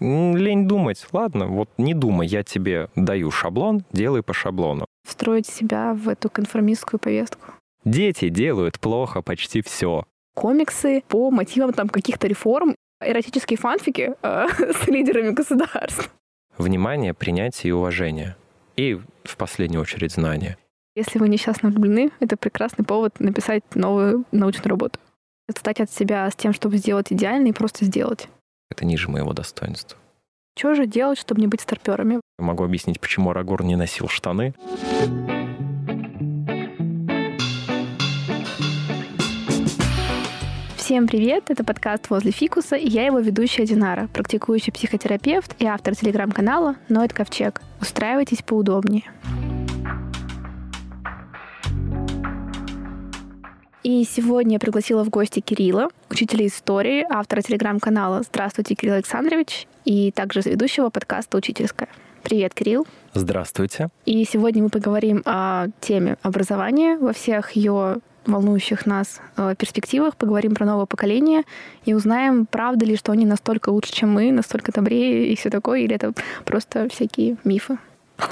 Лень думать. Ладно, вот не думай, я тебе даю шаблон, делай по шаблону. Встроить себя в эту конформистскую повестку. Дети делают плохо почти все. Комиксы по мотивам там каких-то реформ, эротические фанфики э, с лидерами государств. Внимание, принятие и уважение. И в последнюю очередь знания. Если вы несчастно влюблены, это прекрасный повод написать новую научную работу. Отстать от себя с тем, чтобы сделать идеально и просто сделать. Это ниже моего достоинства. Что же делать, чтобы не быть старперами? Могу объяснить, почему Арагор не носил штаны. Всем привет! Это подкаст «Возле фикуса» и я его ведущая Динара, практикующий психотерапевт и автор телеграм-канала «Ноет Ковчег». Устраивайтесь поудобнее. И сегодня я пригласила в гости Кирилла, учителя истории, автора телеграм-канала «Здравствуйте, Кирилл Александрович» и также ведущего подкаста «Учительская». Привет, Кирилл. Здравствуйте. И сегодня мы поговорим о теме образования во всех ее волнующих нас э, перспективах, поговорим про новое поколение и узнаем, правда ли, что они настолько лучше, чем мы, настолько добрее и все такое, или это просто всякие мифы.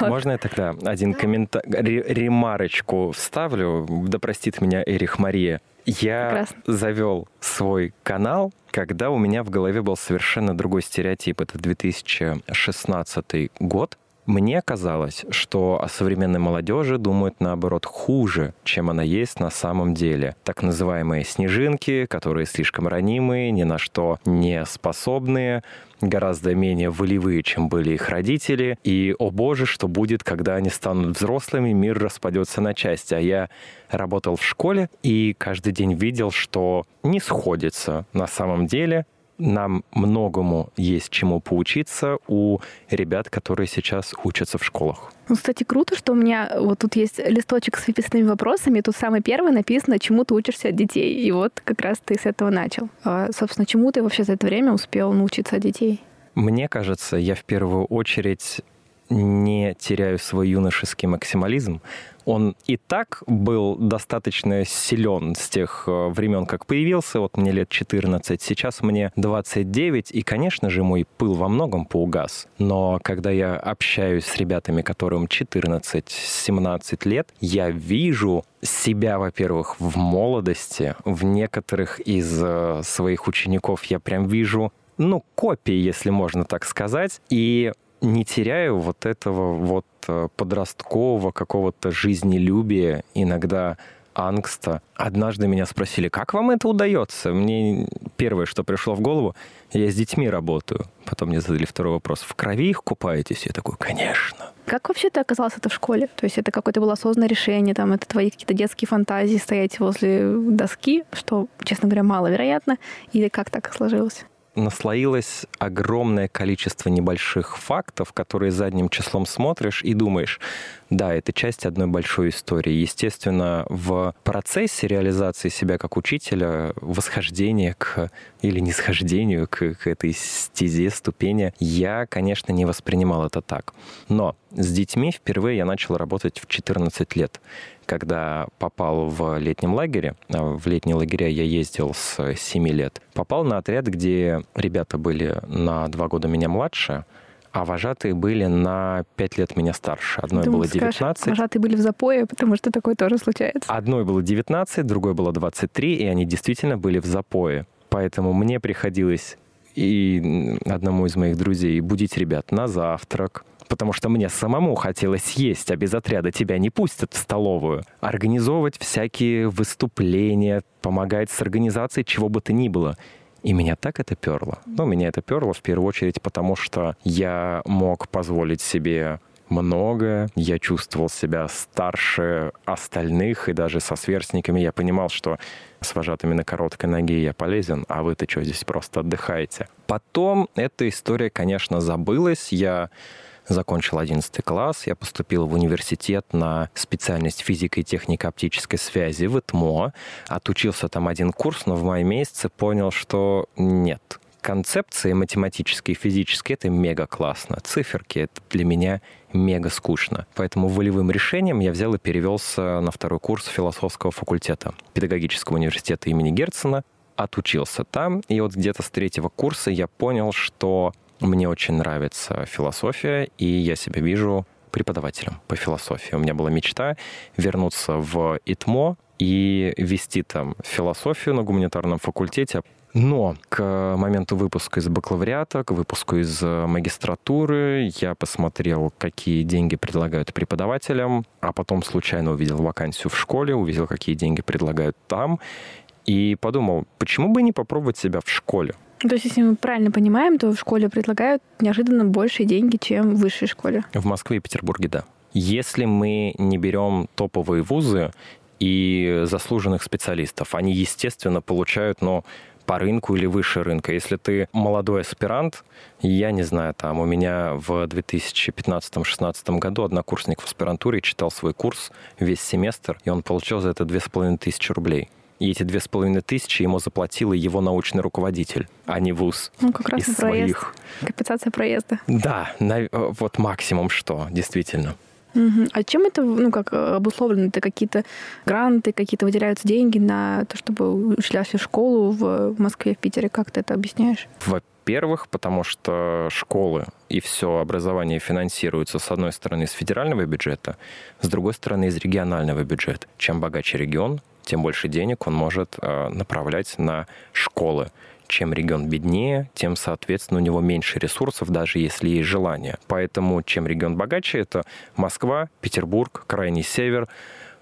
Можно я тогда один комментарий, ремарочку вставлю? Да простит меня Эрих Мария. Я Прекрасно. завел свой канал, когда у меня в голове был совершенно другой стереотип. Это 2016 год. Мне казалось, что о современной молодежи думают наоборот хуже, чем она есть на самом деле. Так называемые снежинки, которые слишком ранимые, ни на что не способные, гораздо менее волевые, чем были их родители. И, о боже, что будет, когда они станут взрослыми, мир распадется на части. А я работал в школе и каждый день видел, что не сходится на самом деле нам многому есть чему поучиться у ребят, которые сейчас учатся в школах. Ну, кстати, круто, что у меня вот тут есть листочек с выписанными вопросами, и тут самый первый написано, чему ты учишься от детей. И вот как раз ты с этого начал. А, собственно, чему ты вообще за это время успел научиться от детей? Мне кажется, я в первую очередь не теряю свой юношеский максимализм. Он и так был достаточно силен с тех э, времен, как появился. Вот мне лет 14, сейчас мне 29, и, конечно же, мой пыл во многом поугас. Но когда я общаюсь с ребятами, которым 14-17 лет, я вижу себя, во-первых, в молодости. В некоторых из э, своих учеников я прям вижу ну, копии, если можно так сказать. И не теряю вот этого вот э, подросткового какого-то жизнелюбия, иногда ангста. Однажды меня спросили, как вам это удается? Мне первое, что пришло в голову, я с детьми работаю. Потом мне задали второй вопрос, в крови их купаетесь? Я такой, конечно. Как вообще ты оказался это в школе? То есть это какое-то было осознанное решение, там, это твои какие-то детские фантазии стоять возле доски, что, честно говоря, маловероятно, или как так сложилось? Наслоилось огромное количество небольших фактов, которые задним числом смотришь и думаешь, да, это часть одной большой истории. Естественно, в процессе реализации себя как учителя, восхождения к или нисхождению к, к этой стезе, ступени, я, конечно, не воспринимал это так. Но с детьми впервые я начал работать в 14 лет когда попал в летнем лагере, а в летние лагеря я ездил с 7 лет, попал на отряд, где ребята были на 2 года меня младше, а вожатые были на 5 лет меня старше. Одной Думаю, было 19. Скажешь, вожатые были в запое, потому что такое тоже случается. Одной было 19, другой было 23, и они действительно были в запое. Поэтому мне приходилось и одному из моих друзей будить ребят на завтрак, потому что мне самому хотелось есть, а без отряда тебя не пустят в столовую. Организовывать всякие выступления, помогать с организацией чего бы то ни было. И меня так это перло. Ну, меня это перло в первую очередь, потому что я мог позволить себе многое. Я чувствовал себя старше остальных, и даже со сверстниками я понимал, что с вожатыми на короткой ноге я полезен, а вы-то что, здесь просто отдыхаете. Потом эта история, конечно, забылась. Я закончил 11 класс, я поступил в университет на специальность физика и техника оптической связи в ИТМО, отучился там один курс, но в мае месяце понял, что нет, концепции математические и физические — это мега классно. Циферки — это для меня мега скучно. Поэтому волевым решением я взял и перевелся на второй курс философского факультета педагогического университета имени Герцена, отучился там, и вот где-то с третьего курса я понял, что Мне очень нравится философия, и я себя вижу преподавателем по философии. У меня была мечта вернуться в ИТМО и вести там философию на гуманитарном факультете. Но к моменту выпуска из бакалавриата, к выпуску из магистратуры я посмотрел, какие деньги предлагают преподавателям, а потом случайно увидел вакансию в школе, увидел, какие деньги предлагают там, и подумал, почему бы не попробовать себя в школе? То есть, если мы правильно понимаем, то в школе предлагают неожиданно большие деньги, чем в высшей школе. В Москве и Петербурге, да. Если мы не берем топовые вузы и заслуженных специалистов, они, естественно, получают, но по рынку или выше рынка. Если ты молодой аспирант, я не знаю, там у меня в 2015-2016 году однокурсник в аспирантуре читал свой курс весь семестр, и он получил за это 2500 рублей. И эти две с половиной тысячи ему заплатил его научный руководитель, а не вуз. Ну, как раз из своих. Компенсация проезда. Да, на, вот максимум что, действительно. Угу. А чем это, ну, как обусловлено? Это какие-то гранты, какие-то выделяются деньги на то, чтобы училась в школу в Москве, в Питере? Как ты это объясняешь? Во-первых, потому что школы и все образование финансируется, с одной стороны, из федерального бюджета, с другой стороны, из регионального бюджета. Чем богаче регион, тем больше денег он может э, направлять на школы. Чем регион беднее, тем, соответственно, у него меньше ресурсов, даже если есть желание. Поэтому чем регион богаче, это Москва, Петербург, Крайний Север,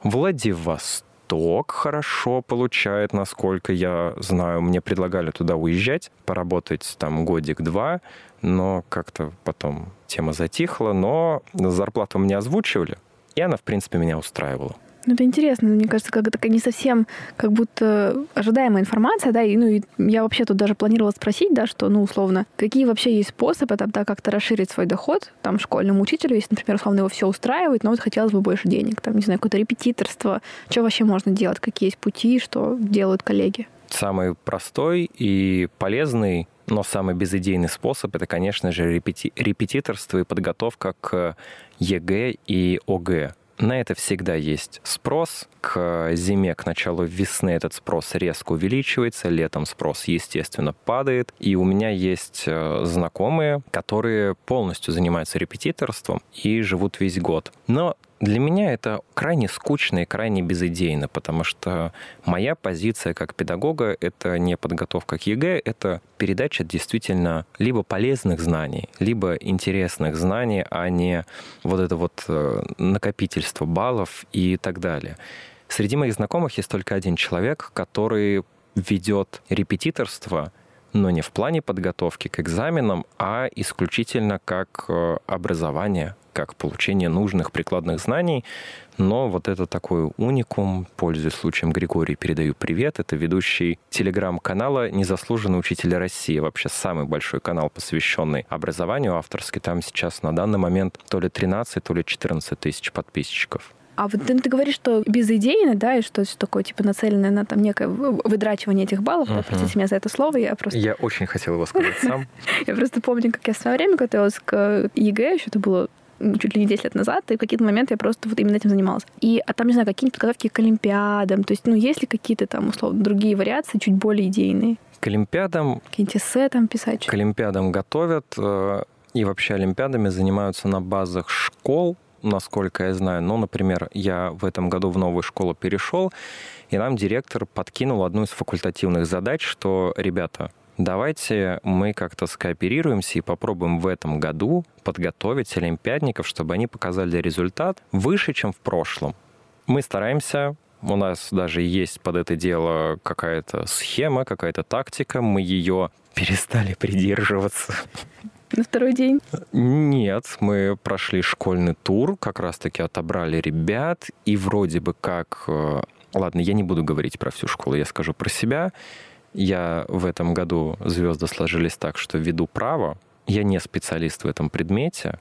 Владивосток хорошо получает, насколько я знаю. Мне предлагали туда уезжать, поработать там годик-два, но как-то потом тема затихла, но зарплату мне озвучивали, и она, в принципе, меня устраивала. Ну, это интересно. Мне кажется, как такая не совсем как будто ожидаемая информация, да, и, ну, и я вообще тут даже планировала спросить, да, что, ну, условно, какие вообще есть способы тогда как-то расширить свой доход, там, школьному учителю, если, например, условно, его все устраивает, но вот хотелось бы больше денег, там, не знаю, какое-то репетиторство, что вообще можно делать, какие есть пути, что делают коллеги? Самый простой и полезный но самый безыдейный способ это, конечно же, репети- репетиторство и подготовка к ЕГЭ и ОГЭ. На это всегда есть спрос. К зиме, к началу весны этот спрос резко увеличивается, летом спрос, естественно, падает. И у меня есть э, знакомые, которые полностью занимаются репетиторством и живут весь год. Но для меня это крайне скучно и крайне безыдейно, потому что моя позиция как педагога — это не подготовка к ЕГЭ, это передача действительно либо полезных знаний, либо интересных знаний, а не вот это вот э, накопительство баллов и так далее. Среди моих знакомых есть только один человек, который ведет репетиторство но не в плане подготовки к экзаменам, а исключительно как э, образование, как получение нужных прикладных знаний. Но вот это такой уникум, пользуясь случаем Григорий, передаю привет. Это ведущий телеграм-канала «Незаслуженный учитель России». Вообще самый большой канал, посвященный образованию авторский. Там сейчас на данный момент то ли 13, то ли 14 тысяч подписчиков. А вот ты, ты говоришь, что безыдейно, да, и что это такое, типа, нацеленное на там некое выдрачивание этих баллов. Uh-huh. Простите меня за это слово, я просто... Я очень хотел его сказать сам. Я просто помню, как я в свое время готовилась к ЕГЭ, еще это было чуть ли не 10 лет назад, и в какие-то моменты я просто вот именно этим занималась. И а там, не знаю, какие-нибудь подготовки к Олимпиадам, то есть, ну, есть ли какие-то там, условно, другие вариации, чуть более идейные? К Олимпиадам... Какие-нибудь эссе там писать? К Олимпиадам готовят, э, и вообще Олимпиадами занимаются на базах школ, насколько я знаю. Ну, например, я в этом году в новую школу перешел, и нам директор подкинул одну из факультативных задач, что, ребята, давайте мы как-то скооперируемся и попробуем в этом году подготовить олимпиадников, чтобы они показали результат выше, чем в прошлом. Мы стараемся, у нас даже есть под это дело какая-то схема, какая-то тактика, мы ее перестали придерживаться. На второй день? Нет, мы прошли школьный тур, как раз-таки отобрали ребят, и вроде бы как... Э, ладно, я не буду говорить про всю школу, я скажу про себя. Я в этом году звезды сложились так, что веду право. Я не специалист в этом предмете,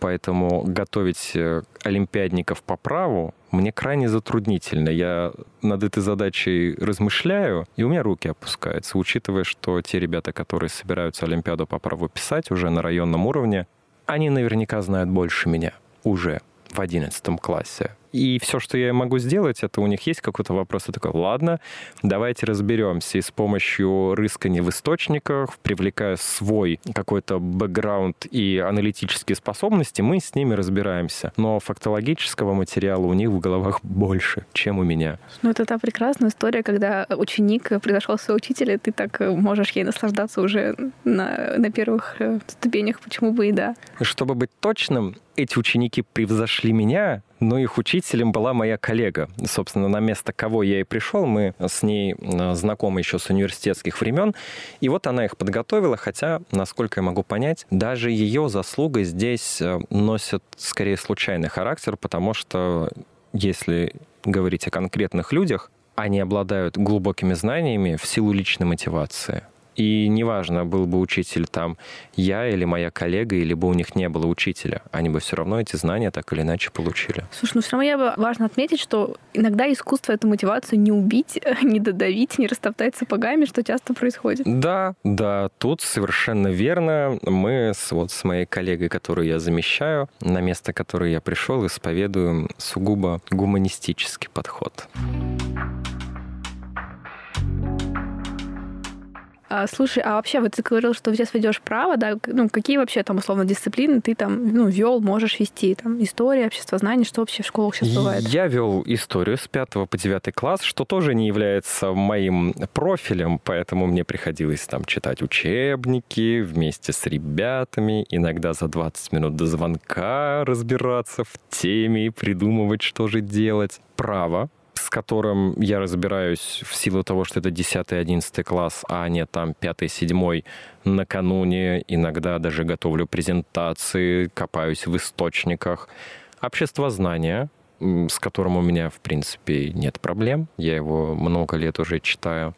поэтому готовить э, олимпиадников по праву мне крайне затруднительно. Я над этой задачей размышляю, и у меня руки опускаются, учитывая, что те ребята, которые собираются Олимпиаду по праву писать уже на районном уровне, они наверняка знают больше меня уже в 11 классе. И все, что я могу сделать, это у них есть какой-то вопрос. Я такой, ладно, давайте разберемся. И с помощью рыскания в источниках, привлекая свой какой-то бэкграунд и аналитические способности, мы с ними разбираемся. Но фактологического материала у них в головах больше, чем у меня. Ну, это та прекрасная история, когда ученик превзошел своего учителя, ты так можешь ей наслаждаться уже на, на первых э, ступенях, почему бы и да. Чтобы быть точным, эти ученики превзошли меня, но их учителем была моя коллега. Собственно, на место кого я и пришел, мы с ней э, знакомы еще с университетских времен. И вот она их подготовила, хотя, насколько я могу понять, даже ее заслуга здесь э, носит скорее случайный характер, потому что если говорить о конкретных людях, они обладают глубокими знаниями в силу личной мотивации. И неважно, был бы учитель там я или моя коллега, или бы у них не было учителя, они бы все равно эти знания так или иначе получили. Слушай, ну все равно я бы важно отметить, что иногда искусство эту мотивацию не убить, не додавить, не растоптать сапогами, что часто происходит. Да, да, тут совершенно верно. Мы с, вот с моей коллегой, которую я замещаю, на место, которое я пришел, исповедуем сугубо гуманистический подход. А, слушай, а вообще, вот ты говорил, что сейчас ведешь право, да? Ну, какие вообще там, условно, дисциплины ты там, ну, вел, можешь вести? Там история, общество знания, что вообще в школах сейчас бывает? Я вел историю с 5 по 9 класс, что тоже не является моим профилем, поэтому мне приходилось там читать учебники вместе с ребятами, иногда за 20 минут до звонка разбираться в теме и придумывать, что же делать. Право с которым я разбираюсь в силу того, что это 10-11 класс, а не там 5-7 накануне. Иногда даже готовлю презентации, копаюсь в источниках. Общество знания, с которым у меня, в принципе, нет проблем. Я его много лет уже читаю.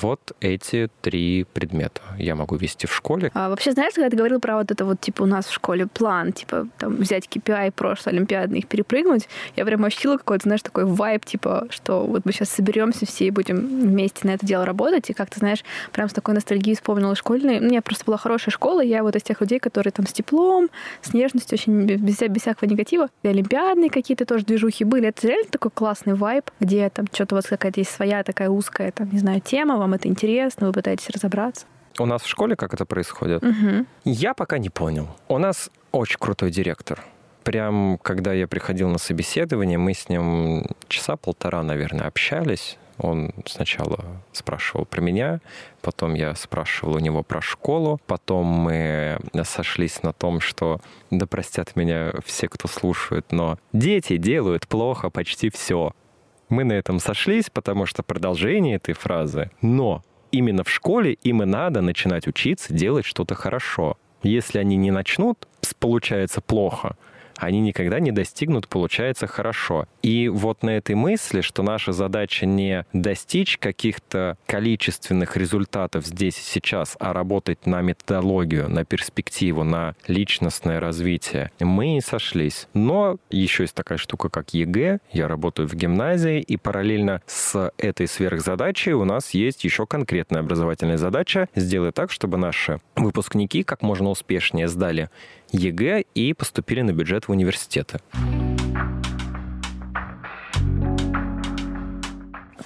Вот эти три предмета я могу вести в школе. А вообще, знаешь, когда ты говорил про вот это вот, типа, у нас в школе план, типа, там, взять KPI прошлой Олимпиадный, их перепрыгнуть, я прям ощутила какой-то, знаешь, такой вайб, типа, что вот мы сейчас соберемся все и будем вместе на это дело работать, и как ты знаешь, прям с такой ностальгией вспомнила школьные. У меня просто была хорошая школа, я вот из тех людей, которые там с теплом, с нежностью, очень без, без всякого негатива. И олимпиадные какие-то тоже движухи были. Это реально такой классный вайб, где там что-то вот какая-то есть своя такая узкая, там, не знаю, тема, вам это интересно, вы пытаетесь разобраться. У нас в школе как это происходит? Угу. Я пока не понял. У нас очень крутой директор. Прям, когда я приходил на собеседование, мы с ним часа полтора, наверное, общались. Он сначала спрашивал про меня, потом я спрашивал у него про школу, потом мы сошлись на том, что, да простят меня все, кто слушает, но дети делают плохо почти все. Мы на этом сошлись, потому что продолжение этой фразы «но» именно в школе им и надо начинать учиться делать что-то хорошо. Если они не начнут, получается плохо, они никогда не достигнут, получается, хорошо. И вот на этой мысли, что наша задача не достичь каких-то количественных результатов здесь и сейчас, а работать на методологию, на перспективу, на личностное развитие, мы и сошлись. Но еще есть такая штука, как ЕГЭ. Я работаю в гимназии, и параллельно с этой сверхзадачей у нас есть еще конкретная образовательная задача сделать так, чтобы наши выпускники как можно успешнее сдали ЕГЭ и поступили на бюджет в университеты.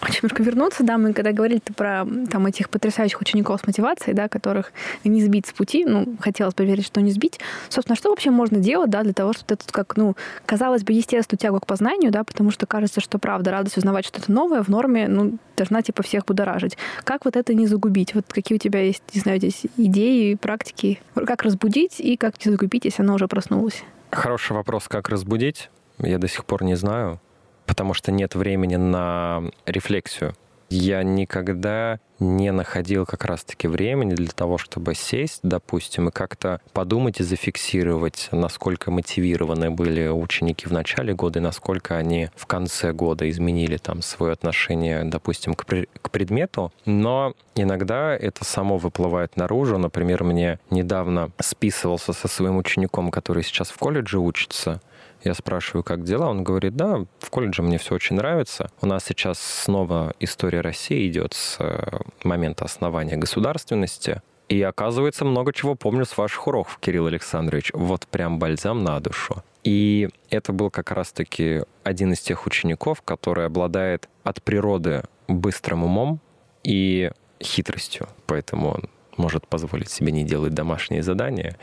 Хочу немножко вернуться, да, мы когда говорили про там этих потрясающих учеников с мотивацией, да, которых не сбить с пути, ну, хотелось бы верить, что не сбить. Собственно, что вообще можно делать, да, для того, чтобы это как, ну, казалось бы, естественную тягу к познанию, да, потому что кажется, что правда, радость узнавать что-то новое в норме, ну, должна типа всех будоражить. Как вот это не загубить? Вот какие у тебя есть, не знаю, здесь идеи, практики? Как разбудить и как не загубить, если она уже проснулась? Хороший вопрос, как разбудить. Я до сих пор не знаю потому что нет времени на рефлексию. Я никогда не находил как раз-таки времени для того, чтобы сесть, допустим, и как-то подумать и зафиксировать, насколько мотивированы были ученики в начале года и насколько они в конце года изменили там свое отношение, допустим, к, к предмету. Но иногда это само выплывает наружу. Например, мне недавно списывался со своим учеником, который сейчас в колледже учится, я спрашиваю, как дела? Он говорит, да, в колледже мне все очень нравится. У нас сейчас снова история России идет с э, момента основания государственности. И оказывается, много чего помню с ваших уроков, Кирилл Александрович. Вот прям бальзам на душу. И это был как раз-таки один из тех учеников, который обладает от природы быстрым умом и хитростью. Поэтому он может позволить себе не делать домашние задания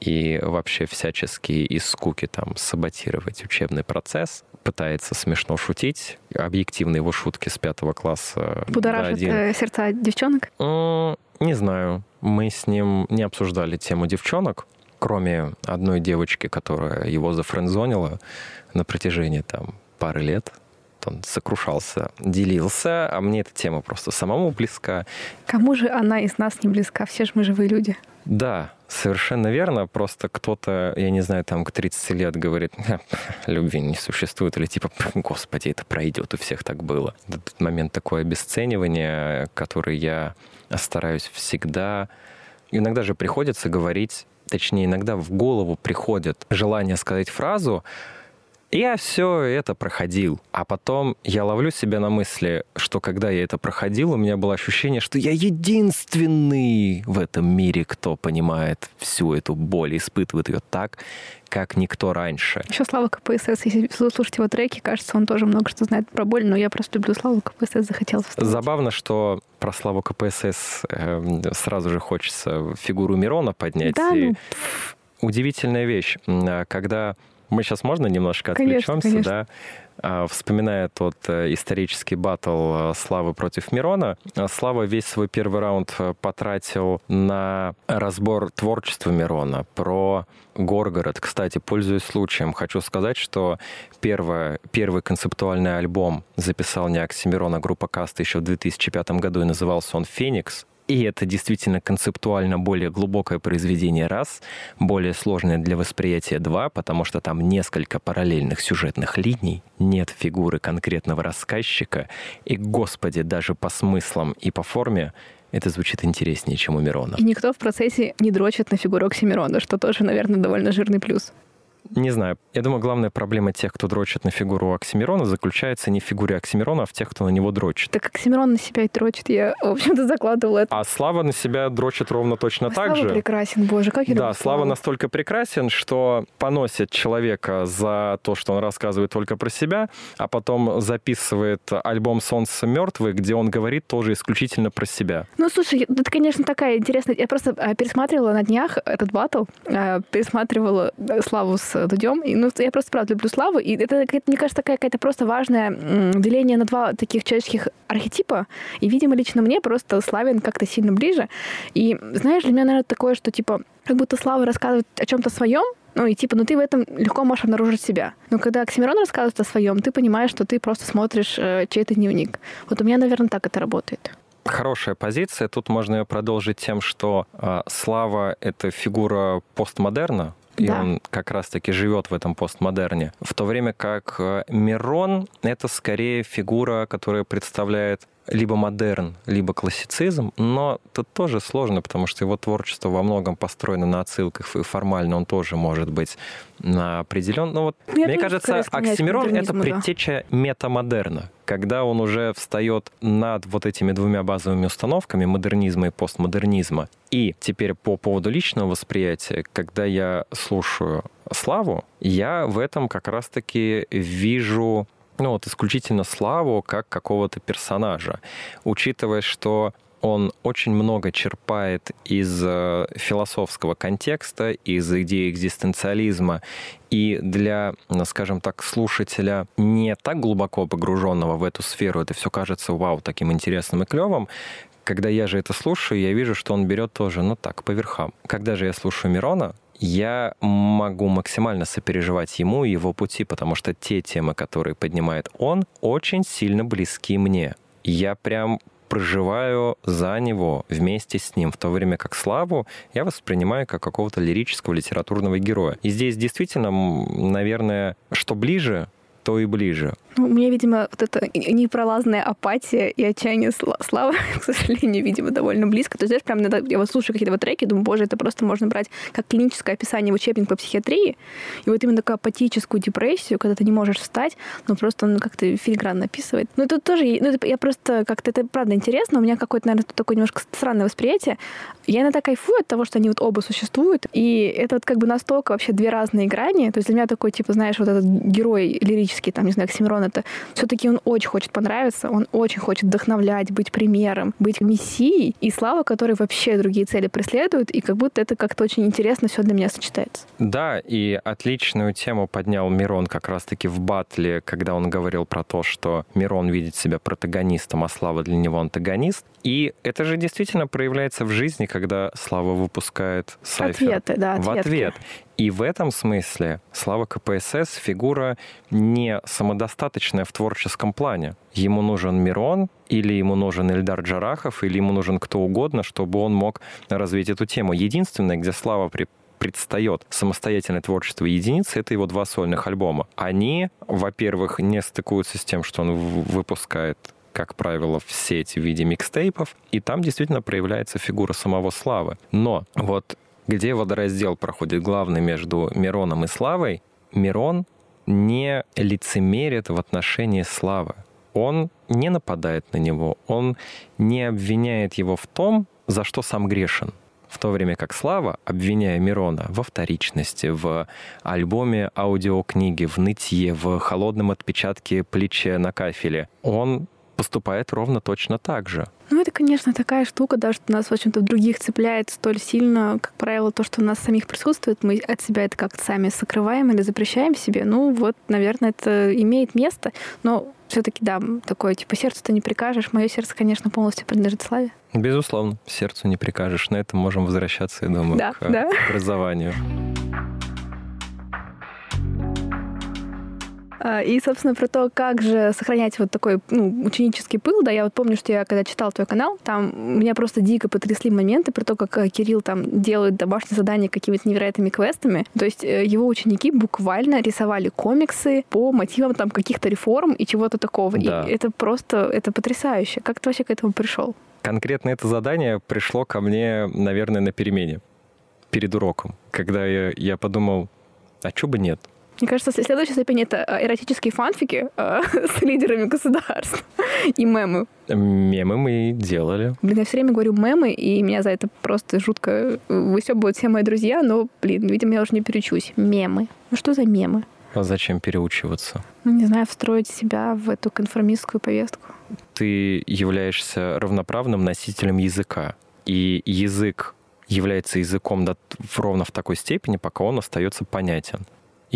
и вообще всячески из скуки там саботировать учебный процесс, пытается смешно шутить. Объективно его шутки с пятого класса. Будоражит э, сердца девчонок? Не знаю. Мы с ним не обсуждали тему девчонок, кроме одной девочки, которая его зафрендзонила на протяжении там пары лет он сокрушался, делился, а мне эта тема просто самому близка. Кому же она из нас не близка? Все же мы живые люди. Да, совершенно верно. Просто кто-то, я не знаю, там к 30 лет говорит, любви не существует, или типа, господи, это пройдет, у всех так было. Этот момент такое обесценивание, который я стараюсь всегда... Иногда же приходится говорить, точнее, иногда в голову приходит желание сказать фразу, я все это проходил. А потом я ловлю себя на мысли, что когда я это проходил, у меня было ощущение, что я единственный в этом мире, кто понимает всю эту боль, испытывает ее так, как никто раньше. Еще Слава КПСС, если слушать его треки, кажется, он тоже много что знает про боль, но я просто люблю Славу КПСС, захотел вставить. Забавно, что про Славу КПСС э, сразу же хочется фигуру Мирона поднять. Да, ну... Удивительная вещь, когда мы сейчас можно немножко отвлечемся, конечно, конечно. да? А, вспоминая тот э, исторический батл э, Славы против Мирона, э, Слава весь свой первый раунд потратил на разбор творчества Мирона, про Горгород. Кстати, пользуясь случаем, хочу сказать, что первое, первый концептуальный альбом записал не Оксимирон, а группа Каста еще в 2005 году, и назывался он «Феникс». И это действительно концептуально более глубокое произведение раз, более сложное для восприятия два, потому что там несколько параллельных сюжетных линий, нет фигуры конкретного рассказчика, и, господи, даже по смыслам и по форме это звучит интереснее, чем у Мирона. И никто в процессе не дрочит на фигуру Оксимирона, что тоже, наверное, довольно жирный плюс. Не знаю. Я думаю, главная проблема тех, кто дрочит на фигуру Оксимирона, заключается не в фигуре Оксимирона, а в тех, кто на него дрочит. Так Оксимирон на себя и дрочит. Я, в общем-то, закладывала это. А Слава на себя дрочит ровно точно Ой, так Слава же. прекрасен, боже, как я Да, Слава настолько прекрасен, что поносит человека за то, что он рассказывает только про себя, а потом записывает альбом «Солнце мертвый», где он говорит тоже исключительно про себя. Ну, слушай, это, конечно, такая интересная... Я просто э, пересматривала на днях этот батл, э, пересматривала э, Славу с Дудем. И, ну, я просто, правда, люблю Славу. И это, мне кажется, такая какая-то просто важное деление на два таких человеческих архетипа. И, видимо, лично мне просто Славин как-то сильно ближе. И, знаешь, для меня, наверное, такое, что, типа, как будто Слава рассказывает о чем-то своем, ну и типа, ну ты в этом легко можешь обнаружить себя. Но когда Оксимирон рассказывает о своем, ты понимаешь, что ты просто смотришь э, чей-то дневник. Вот у меня, наверное, так это работает. Хорошая позиция. Тут можно ее продолжить тем, что э, Слава — это фигура постмодерна, и да. он как раз-таки живет в этом постмодерне. В то время как э, Мирон — это скорее фигура, которая представляет либо модерн, либо классицизм, но тут тоже сложно, потому что его творчество во многом построено на отсылках, и формально он тоже может быть определен. Ну вот, Я мне кажется, Оксимирон — это предтеча метамодерна, когда он уже встает над вот этими двумя базовыми установками модернизма и постмодернизма. И теперь по поводу личного восприятия, когда я слушаю Славу, я в этом как раз-таки вижу ну вот исключительно Славу как какого-то персонажа, учитывая, что он очень много черпает из э, философского контекста, из идеи экзистенциализма. И для, скажем так, слушателя не так глубоко погруженного в эту сферу, это все кажется, вау, таким интересным и клевым, когда я же это слушаю, я вижу, что он берет тоже, ну так, по верхам. Когда же я слушаю Мирона, я могу максимально сопереживать ему и его пути, потому что те темы, которые поднимает он, очень сильно близки мне. Я прям проживаю за него вместе с ним, в то время как Славу я воспринимаю как какого-то лирического литературного героя. И здесь действительно, наверное, что ближе, то и ближе. Ну, мне, видимо, вот эта непролазная апатия и отчаяние славы, к сожалению, видимо, довольно близко. То есть, знаешь, прям иногда я вот слушаю какие-то вот треки, думаю, боже, это просто можно брать как клиническое описание в учебник по психиатрии. И вот именно такую апатическую депрессию, когда ты не можешь встать, но просто он как-то филигранно описывает. Ну, тут тоже, ну, я просто как-то, это правда интересно, у меня какое-то, наверное, такое немножко странное восприятие. Я иногда кайфую от того, что они вот оба существуют, и это вот как бы настолько вообще две разные грани. То есть для меня такой, типа, знаешь, вот этот герой лирический, там, не знаю, Оксимирон, это все-таки он очень хочет понравиться, он очень хочет вдохновлять, быть примером, быть мессией, и Слава, который вообще другие цели преследует, и как будто это как-то очень интересно все для меня сочетается. Да, и отличную тему поднял Мирон как раз-таки в батле, когда он говорил про то, что Мирон видит себя протагонистом, а Слава для него антагонист. И это же действительно проявляется в жизни, когда Слава выпускает сайфер. Ответы, да, ответки. В ответ. И в этом смысле Слава КПСС фигура не самодостаточная в творческом плане. Ему нужен Мирон, или ему нужен Эльдар Джарахов, или ему нужен кто угодно, чтобы он мог развить эту тему. Единственное, где Слава при предстает самостоятельное творчество единицы, это его два сольных альбома. Они, во-первых, не стыкуются с тем, что он выпускает как правило, в сеть в виде микстейпов, и там действительно проявляется фигура самого Славы. Но вот где водораздел проходит главный между Мироном и Славой, Мирон не лицемерит в отношении Славы. Он не нападает на него, он не обвиняет его в том, за что сам грешен. В то время как Слава, обвиняя Мирона во вторичности, в альбоме аудиокниги, в нытье, в холодном отпечатке плече на кафеле, он поступает ровно точно так же. Ну, это, конечно, такая штука, да, что нас, в общем-то, в других цепляет столь сильно, как правило, то, что у нас самих присутствует, мы от себя это как-то сами сокрываем или запрещаем себе. Ну, вот, наверное, это имеет место, но все-таки, да, такое, типа, сердцу-то не прикажешь. Мое сердце, конечно, полностью принадлежит Славе. Безусловно, сердцу не прикажешь. На этом можем возвращаться, я думаю, да, к да. образованию. И, собственно, про то, как же сохранять вот такой ну, ученический пыл, да, я вот помню, что я когда читала твой канал, там меня просто дико потрясли моменты про то, как э, Кирилл там делает домашние задания какими-то невероятными квестами. То есть э, его ученики буквально рисовали комиксы по мотивам там каких-то реформ и чего-то такого. Да. И это просто, это потрясающе. Как ты вообще к этому пришел? Конкретно это задание пришло ко мне, наверное, на перемене перед уроком, когда я, я подумал, а чё бы нет? Мне кажется, следующая степень — это э, эротические фанфики э, с лидерами государств и мемы. Мемы мы делали. Блин, я все время говорю мемы, и меня за это просто жутко высебывают все мои друзья, но, блин, видимо, я уже не перечусь. Мемы. Ну что за мемы? А зачем переучиваться? Ну, не знаю, встроить себя в эту конформистскую повестку. Ты являешься равноправным носителем языка. И язык является языком ровно в такой степени, пока он остается понятен.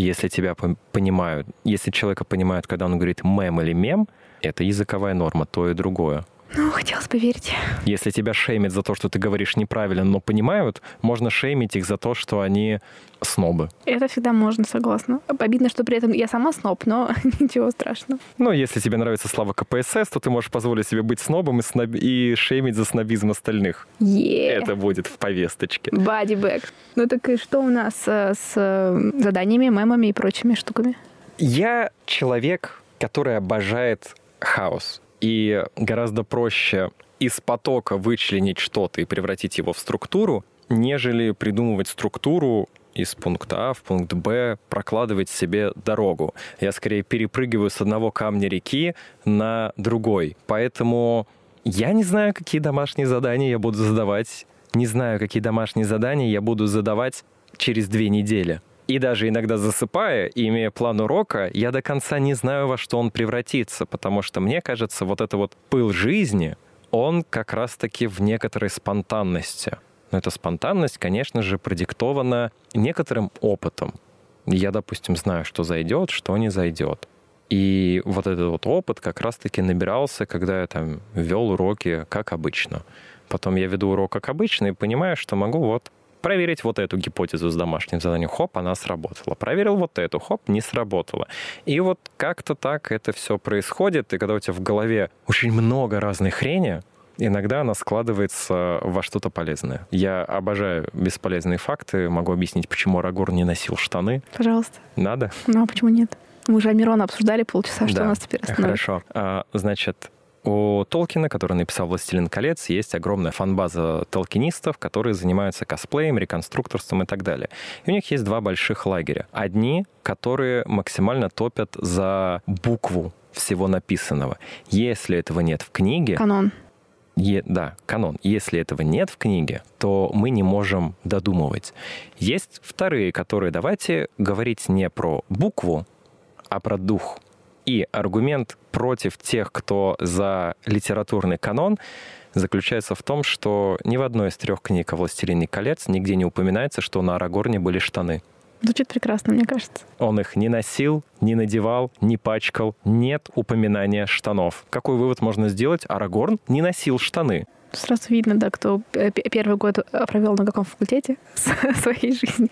Если тебя понимают, если человека понимают, когда он говорит мем или мем, это языковая норма, то и другое. Ну, хотелось бы верить. Если тебя шеймят за то, что ты говоришь неправильно, но понимают, можно шеймить их за то, что они снобы. Это всегда можно, согласна. Обидно, что при этом я сама сноб, но ничего страшного. Ну, если тебе нравится слава КПСС, то ты можешь позволить себе быть снобом и, сноб... и шеймить за снобизм остальных. Yeah. Это будет в повесточке. Бадибэк. Ну так и что у нас э, с э, заданиями, мемами и прочими штуками? Я человек, который обожает хаос и гораздо проще из потока вычленить что-то и превратить его в структуру, нежели придумывать структуру из пункта А в пункт Б, прокладывать себе дорогу. Я скорее перепрыгиваю с одного камня реки на другой. Поэтому я не знаю, какие домашние задания я буду задавать. Не знаю, какие домашние задания я буду задавать через две недели. И даже иногда засыпая и имея план урока, я до конца не знаю, во что он превратится, потому что мне кажется, вот это вот пыл жизни, он как раз-таки в некоторой спонтанности. Но эта спонтанность, конечно же, продиктована некоторым опытом. Я, допустим, знаю, что зайдет, что не зайдет. И вот этот вот опыт как раз-таки набирался, когда я там вел уроки как обычно. Потом я веду урок как обычно и понимаю, что могу вот проверить вот эту гипотезу с домашним заданием. Хоп, она сработала. Проверил вот эту, хоп, не сработала. И вот как-то так это все происходит, и когда у тебя в голове очень много разной хрени, иногда она складывается во что-то полезное. Я обожаю бесполезные факты, могу объяснить, почему Арагор не носил штаны. Пожалуйста. Надо? Ну, а почему нет? Мы уже Амирона обсуждали полчаса, что Да, у нас теперь остановится. Хорошо. А, значит, у Толкина, который написал «Властелин колец», есть огромная фанбаза толкинистов, которые занимаются косплеем, реконструкторством и так далее. И у них есть два больших лагеря. Одни, которые максимально топят за букву всего написанного. Если этого нет в книге, Канон. Е- да, канон. Если этого нет в книге, то мы не можем додумывать. Есть вторые, которые давайте говорить не про букву, а про дух. И аргумент против тех, кто за литературный канон, заключается в том, что ни в одной из трех книг о «Властелине колец» нигде не упоминается, что на Арагорне были штаны. Звучит прекрасно, мне кажется. Он их не носил, не надевал, не пачкал. Нет упоминания штанов. Какой вывод можно сделать? Арагорн не носил штаны. Сразу видно, да, кто э, первый год э, провел на каком факультете своей жизни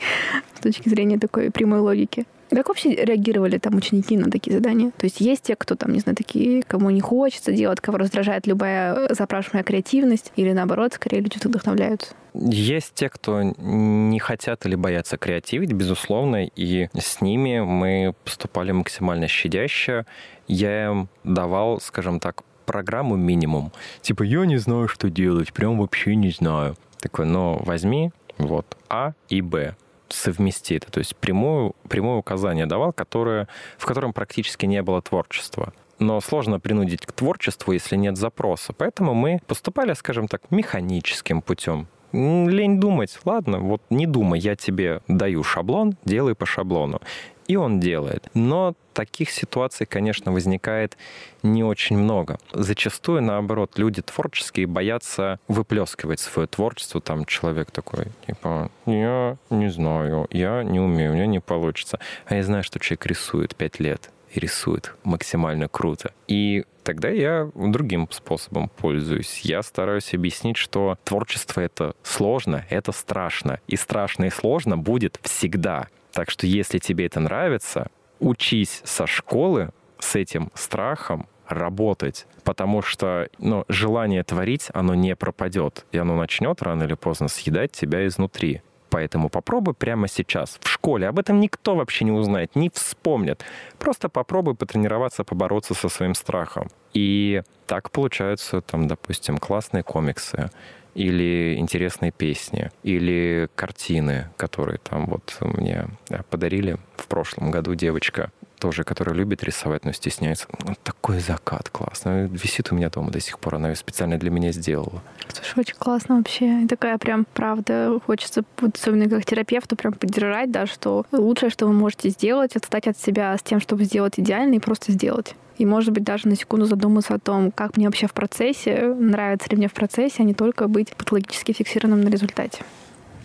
с точки зрения такой прямой логики. Как вообще реагировали там ученики на такие задания? То есть есть те, кто там, не знаю, такие, кому не хочется делать, кого раздражает любая запрашиваемая креативность, или наоборот, скорее люди вдохновляются? Есть те, кто не хотят или боятся креативить, безусловно, и с ними мы поступали максимально щадяще. Я им давал, скажем так, программу минимум. Типа, я не знаю, что делать, прям вообще не знаю. Такой, ну, возьми вот А и Б совмести это. То есть прямое, прямое указание давал, которое, в котором практически не было творчества. Но сложно принудить к творчеству, если нет запроса. Поэтому мы поступали, скажем так, механическим путем. Лень думать. Ладно, вот не думай, я тебе даю шаблон, делай по шаблону. И он делает. Но таких ситуаций, конечно, возникает не очень много. Зачастую, наоборот, люди творческие боятся выплескивать свое творчество. Там человек такой, типа, я не знаю, я не умею, у меня не получится. А я знаю, что человек рисует пять лет и рисует максимально круто. И тогда я другим способом пользуюсь. Я стараюсь объяснить, что творчество — это сложно, это страшно. И страшно и сложно будет всегда. Так что если тебе это нравится, учись со школы с этим страхом работать, потому что ну, желание творить, оно не пропадет, и оно начнет рано или поздно съедать тебя изнутри. Поэтому попробуй прямо сейчас. В школе об этом никто вообще не узнает, не вспомнит. Просто попробуй потренироваться, побороться со своим страхом. И так получаются, там, допустим, классные комиксы или интересные песни, или картины, которые там вот мне э, подарили в прошлом году девочка, тоже, которая любит рисовать, но стесняется. Ну, такой закат классный. Висит у меня дома до сих пор, она ее специально для меня сделала. Слушай, очень классно вообще. И такая прям правда. Хочется, вот особенно как терапевту, прям поддержать, да, что лучшее, что вы можете сделать, отстать от себя с тем, чтобы сделать идеально и просто сделать. И, может быть, даже на секунду задуматься о том, как мне вообще в процессе, нравится ли мне в процессе, а не только быть патологически фиксированным на результате.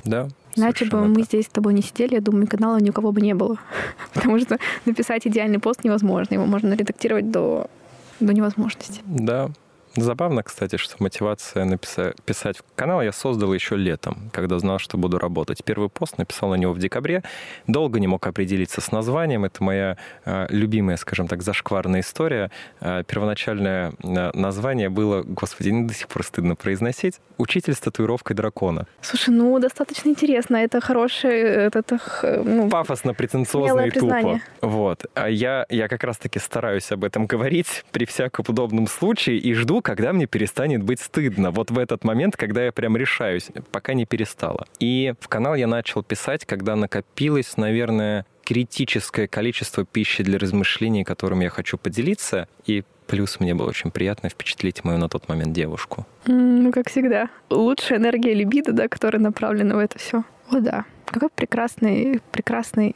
Да, Иначе бы мы здесь с тобой не сидели, я думаю, канала ни у кого бы не было. Потому что написать идеальный пост невозможно. Его можно редактировать до, до невозможности. Да. Забавно, кстати, что мотивация написать, писать канал я создал еще летом, когда знал, что буду работать. Первый пост написал на него в декабре. Долго не мог определиться с названием. Это моя э, любимая, скажем так, зашкварная история. Э, первоначальное э, название было, господи, мне до сих пор стыдно произносить, «Учитель с татуировкой дракона». Слушай, ну достаточно интересно. Это хороший, это, это, ну, Пафосно, претенциозно и тупо. признание. Вот. А я, я как раз-таки стараюсь об этом говорить при всяком удобном случае и жду, когда мне перестанет быть стыдно. Вот в этот момент, когда я прям решаюсь, пока не перестала. И в канал я начал писать, когда накопилось, наверное, критическое количество пищи для размышлений, которым я хочу поделиться. И плюс мне было очень приятно впечатлить мою на тот момент девушку. ну, как всегда. Лучшая энергия либидо, да, которая направлена в это все. О, да. Какой прекрасный, прекрасный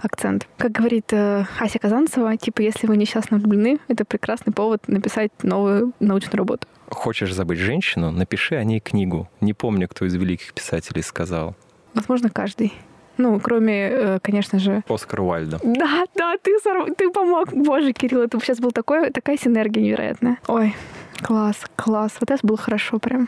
акцент. Как говорит э, Ася Казанцева, типа, если вы несчастно влюблены, это прекрасный повод написать новую научную работу. Хочешь забыть женщину? Напиши о ней книгу. Не помню, кто из великих писателей сказал. Возможно, каждый. Ну, кроме, э, конечно же... Оскар Уальда. Да, да, ты, сорв- ты помог. Боже, Кирилл, это сейчас был такой, такая синергия невероятная. Ой, класс, класс. Вот это было хорошо прям.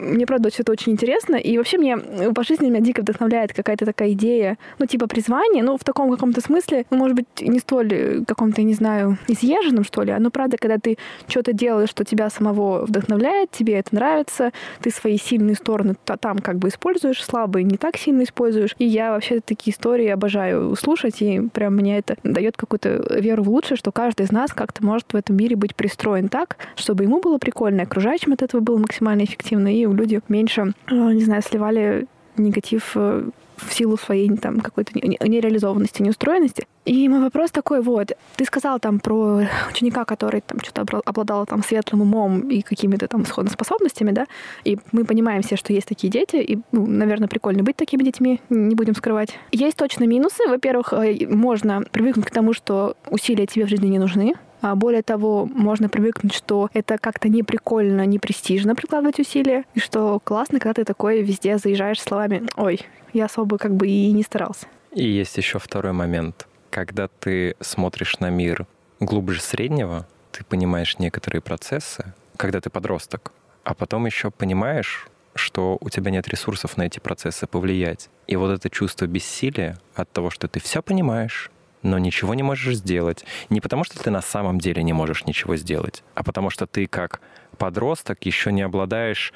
Мне, правда, все это очень интересно. И вообще мне по жизни меня дико вдохновляет какая-то такая идея, ну, типа призвания, ну, в таком каком-то смысле, ну, может быть, не столь каком-то, не знаю, изъезженном, что ли, но, правда, когда ты что-то делаешь, что тебя самого вдохновляет, тебе это нравится, ты свои сильные стороны там как бы используешь, слабые не так сильно используешь. И я вообще такие истории обожаю слушать, и прям мне это дает какую-то веру в лучшее, что каждый из нас как-то может в этом мире быть пристроен так, чтобы ему было прикольно, окружающим от этого было максимально эффективно, и люди меньше, э, не знаю, сливали негатив э, в силу своей там какой-то нереализованности, неустроенности. И мой вопрос такой, вот, ты сказал там про ученика, который там что-то обладал там светлым умом и какими-то там способностями, да, и мы понимаем все, что есть такие дети, и, ну, наверное, прикольно быть такими детьми, не будем скрывать. Есть точно минусы. Во-первых, э, можно привыкнуть к тому, что усилия тебе в жизни не нужны, более того, можно привыкнуть, что это как-то не прикольно, не престижно прикладывать усилия, и что классно, когда ты такой везде заезжаешь словами «Ой, я особо как бы и не старался». И есть еще второй момент. Когда ты смотришь на мир глубже среднего, ты понимаешь некоторые процессы, когда ты подросток, а потом еще понимаешь, что у тебя нет ресурсов на эти процессы повлиять. И вот это чувство бессилия от того, что ты все понимаешь, но ничего не можешь сделать. Не потому, что ты на самом деле не можешь ничего сделать, а потому что ты как подросток еще не обладаешь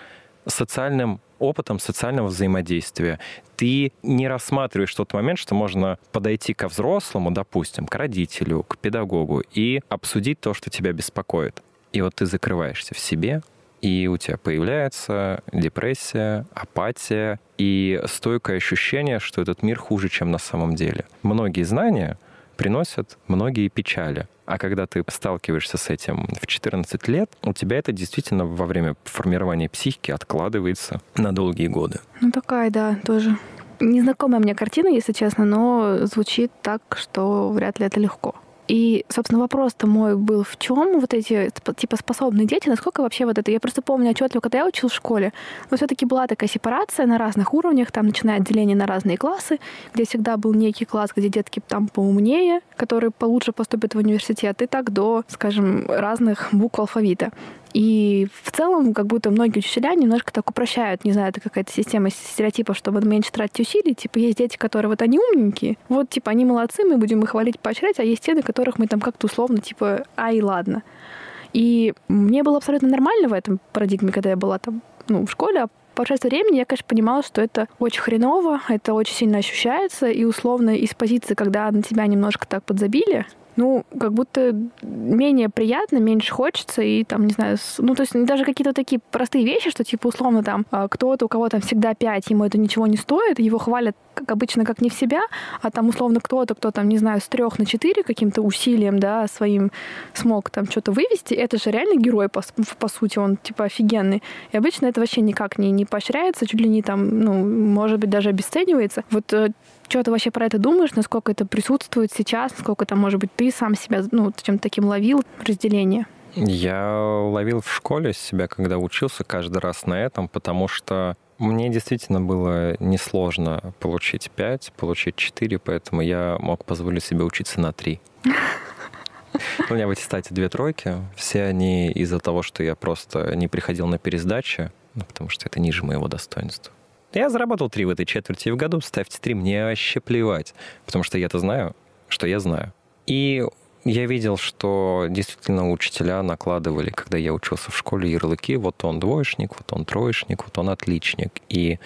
социальным опытом социального взаимодействия. Ты не рассматриваешь тот момент, что можно подойти ко взрослому, допустим, к родителю, к педагогу и обсудить то, что тебя беспокоит. И вот ты закрываешься в себе, и у тебя появляется депрессия, апатия и стойкое ощущение, что этот мир хуже, чем на самом деле. Многие знания приносят многие печали. А когда ты сталкиваешься с этим в 14 лет, у тебя это действительно во время формирования психики откладывается на долгие годы. Ну такая, да, тоже незнакомая мне картина, если честно, но звучит так, что вряд ли это легко. И, собственно, вопрос-то мой был в чем вот эти типа способные дети, насколько вообще вот это. Я просто помню отчетливо, когда я училась в школе, но все-таки была такая сепарация на разных уровнях, там начиная отделение на разные классы, где всегда был некий класс, где детки там поумнее, которые получше поступят в университет, и так до, скажем, разных букв алфавита. И в целом, как будто многие учителя немножко так упрощают, не знаю, это какая-то система стереотипов, чтобы меньше тратить усилий. Типа, есть дети, которые вот они умненькие, вот, типа, они молодцы, мы будем их хвалить, поощрять, а есть те, на которых мы там как-то условно, типа, ай, ладно. И мне было абсолютно нормально в этом парадигме, когда я была там, ну, в школе, а по прошествии времени я, конечно, понимала, что это очень хреново, это очень сильно ощущается, и условно из позиции, когда на тебя немножко так подзабили, ну, как будто менее приятно, меньше хочется, и там, не знаю, ну, то есть даже какие-то такие простые вещи, что, типа, условно, там, а, кто-то, у кого там всегда пять, ему это ничего не стоит, его хвалят, как обычно, как не в себя, а там, условно, кто-то, кто там, не знаю, с трех на четыре каким-то усилием, да, своим смог там что-то вывести, это же реально герой, по, по сути, он, типа, офигенный. И обычно это вообще никак не, не поощряется, чуть ли не там, ну, может быть, даже обесценивается. Вот э, что ты вообще про это думаешь? Насколько это присутствует сейчас? Насколько это, может быть, ты сам себя ну, чем-то таким ловил разделение? Я ловил в школе себя, когда учился каждый раз на этом, потому что мне действительно было несложно получить 5, получить 4, поэтому я мог позволить себе учиться на 3. У меня в аттестате две тройки. Все они из-за того, что я просто не приходил на пересдачи, ну, потому что это ниже моего достоинства. Я заработал три в этой четверти в году, ставьте три, мне вообще плевать, потому что я-то знаю, что я знаю. И я видел, что действительно учителя накладывали, когда я учился в школе, ярлыки, вот он двоечник, вот он троечник, вот он отличник. И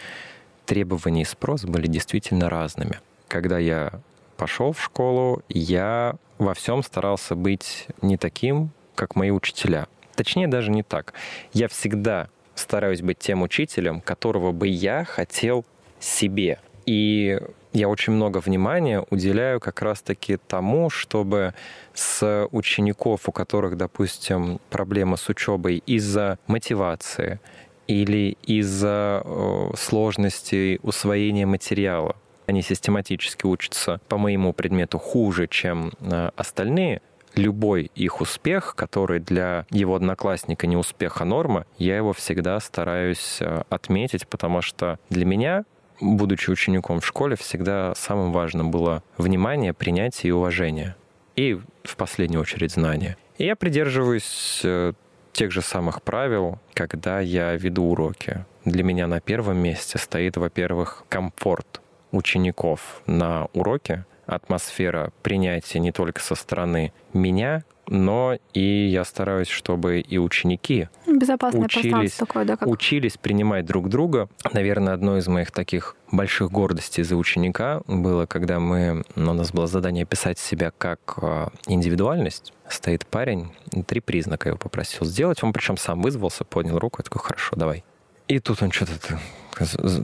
требования и спрос были действительно разными. Когда я пошел в школу, я во всем старался быть не таким, как мои учителя. Точнее, даже не так. Я всегда стараюсь быть тем учителем, которого бы я хотел себе. И я очень много внимания уделяю как раз-таки тому, чтобы с учеников, у которых, допустим, проблема с учебой из-за мотивации или из-за э, сложностей усвоения материала, они систематически учатся по моему предмету хуже, чем э, остальные, любой их успех, который для его одноклассника не успех, а норма, я его всегда стараюсь э, отметить, потому что для меня будучи учеником в школе, всегда самым важным было внимание, принятие и уважение. И в последнюю очередь знания. И я придерживаюсь э, тех же самых правил, когда я веду уроки. для меня на первом месте стоит, во-первых, комфорт учеников на уроке, атмосфера принятия не только со стороны меня, но и я стараюсь, чтобы и ученики Безопасное учились, такое, да, как... учились принимать друг друга. Наверное, одно из моих таких больших гордостей за ученика было, когда мы, ну, у нас было задание писать себя как а, индивидуальность. Стоит парень, три признака его попросил сделать. Он причем сам вызвался, поднял руку, я такой, хорошо, давай. И тут он что-то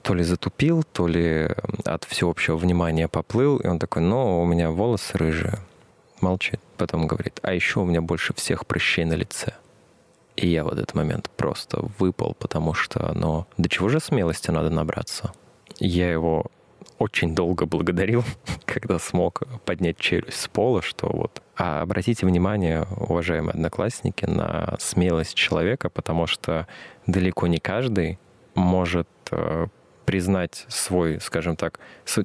то ли затупил, то ли от всеобщего внимания поплыл. И он такой, ну, у меня волосы рыжие. Молчит. Потом говорит, а еще у меня больше всех прыщей на лице. И я в этот момент просто выпал, потому что, ну, до чего же смелости надо набраться? Я его очень долго благодарил, когда смог поднять челюсть с пола, что вот... А обратите внимание, уважаемые одноклассники, на смелость человека, потому что далеко не каждый может признать свой, скажем так,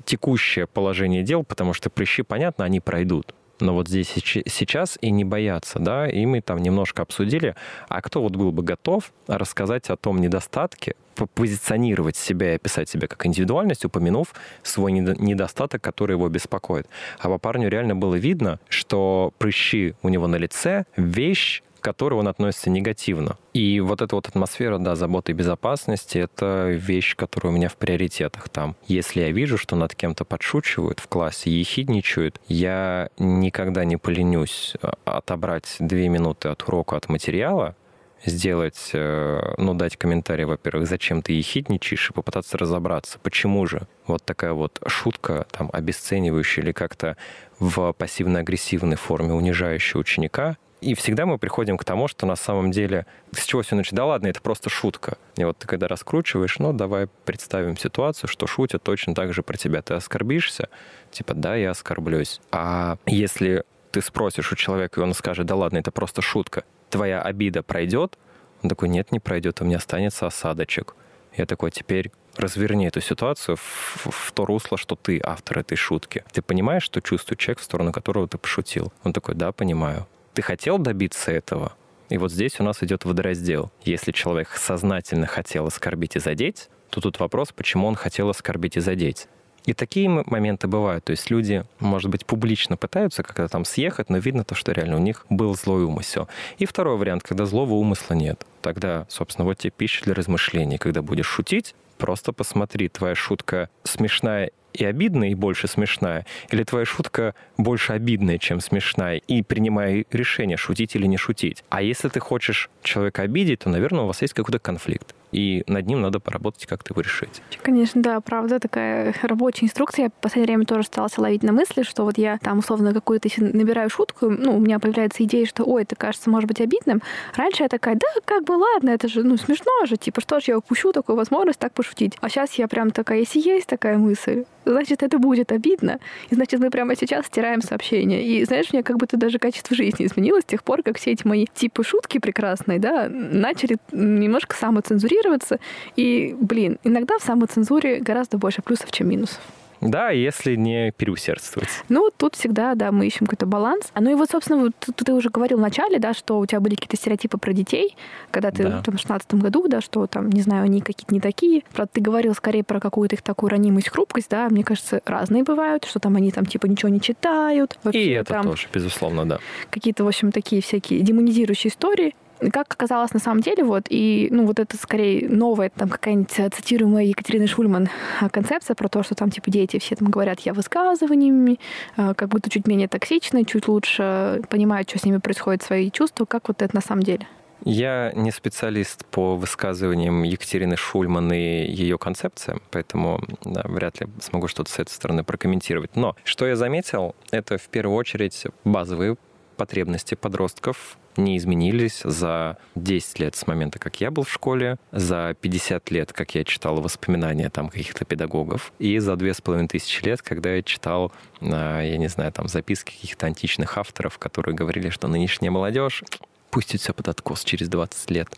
текущее положение дел, потому что прыщи, понятно, они пройдут но вот здесь сейчас и не бояться, да, и мы там немножко обсудили, а кто вот был бы готов рассказать о том недостатке, позиционировать себя и описать себя как индивидуальность, упомянув свой недостаток, который его беспокоит. А по парню реально было видно, что прыщи у него на лице — вещь, к которой он относится негативно. И вот эта вот атмосфера, да, заботы и безопасности — это вещь, которая у меня в приоритетах там. Если я вижу, что над кем-то подшучивают в классе, ехидничают, я никогда не поленюсь а, отобрать две минуты от урока, от материала, сделать, э, ну, дать комментарий, во-первых, зачем ты ехидничаешь, и попытаться разобраться, почему же вот такая вот шутка, там, обесценивающая или как-то в пассивно-агрессивной форме унижающая ученика, и всегда мы приходим к тому, что на самом деле с чего все начать? Да ладно, это просто шутка. И вот ты когда раскручиваешь, ну давай представим ситуацию, что шутят точно так же про тебя. Ты оскорбишься? Типа, да, я оскорблюсь. А если ты спросишь у человека, и он скажет, да ладно, это просто шутка, твоя обида пройдет? Он такой, нет, не пройдет, у меня останется осадочек. Я такой, теперь разверни эту ситуацию в, в то русло, что ты автор этой шутки. Ты понимаешь, что чувствует человек, в сторону которого ты пошутил? Он такой, да, понимаю ты хотел добиться этого? И вот здесь у нас идет водораздел. Если человек сознательно хотел оскорбить и задеть, то тут вопрос, почему он хотел оскорбить и задеть. И такие моменты бывают. То есть люди, может быть, публично пытаются как-то там съехать, но видно то, что реально у них был злой умысел. И второй вариант, когда злого умысла нет. Тогда, собственно, вот тебе пища для размышлений. Когда будешь шутить, просто посмотри, твоя шутка смешная и обидная, и больше смешная, или твоя шутка больше обидная, чем смешная, и принимай решение, шутить или не шутить. А если ты хочешь человека обидеть, то, наверное, у вас есть какой-то конфликт и над ним надо поработать, как-то его решить. Конечно, да, правда, такая рабочая инструкция. Я в последнее время тоже стала ловить на мысли, что вот я там условно какую-то набираю шутку, ну, у меня появляется идея, что, ой, это кажется, может быть, обидным. Раньше я такая, да, как бы ладно, это же, ну, смешно же, типа, что ж, я упущу такую возможность так пошутить. А сейчас я прям такая, если есть такая мысль, значит, это будет обидно. И значит, мы прямо сейчас стираем сообщение. И знаешь, у меня как будто даже качество жизни изменилось с тех пор, как все эти мои типы шутки прекрасные, да, начали немножко самоцензурироваться. И, блин, иногда в самоцензуре гораздо больше плюсов, чем минусов. Да, если не переусердствовать. Ну, тут всегда, да, мы ищем какой-то баланс. Ну и вот, собственно, вот, ты уже говорил в начале, да, что у тебя были какие-то стереотипы про детей, когда ты да. там, в 16 году, да, что там, не знаю, они какие-то не такие. Правда, ты говорил скорее про какую-то их такую ранимость, хрупкость, да, мне кажется, разные бывают, что там они там типа ничего не читают. Вообще, и это там, тоже, безусловно, да. Какие-то, в общем, такие всякие демонизирующие истории как оказалось на самом деле, вот, и, ну, вот это скорее новая, там, какая-нибудь цитируемая Екатерины Шульман а, концепция про то, что там, типа, дети все там говорят я высказываниями, а, как будто чуть менее токсичны, чуть лучше понимают, что с ними происходит, свои чувства. Как вот это на самом деле? Я не специалист по высказываниям Екатерины Шульман и ее концепциям, поэтому да, вряд ли смогу что-то с этой стороны прокомментировать. Но что я заметил, это в первую очередь базовые потребности подростков не изменились за 10 лет с момента, как я был в школе, за 50 лет, как я читал воспоминания там каких-то педагогов, и за две с половиной тысячи лет, когда я читал, а, я не знаю, там записки каких-то античных авторов, которые говорили, что нынешняя молодежь пустит все под откос через 20 лет.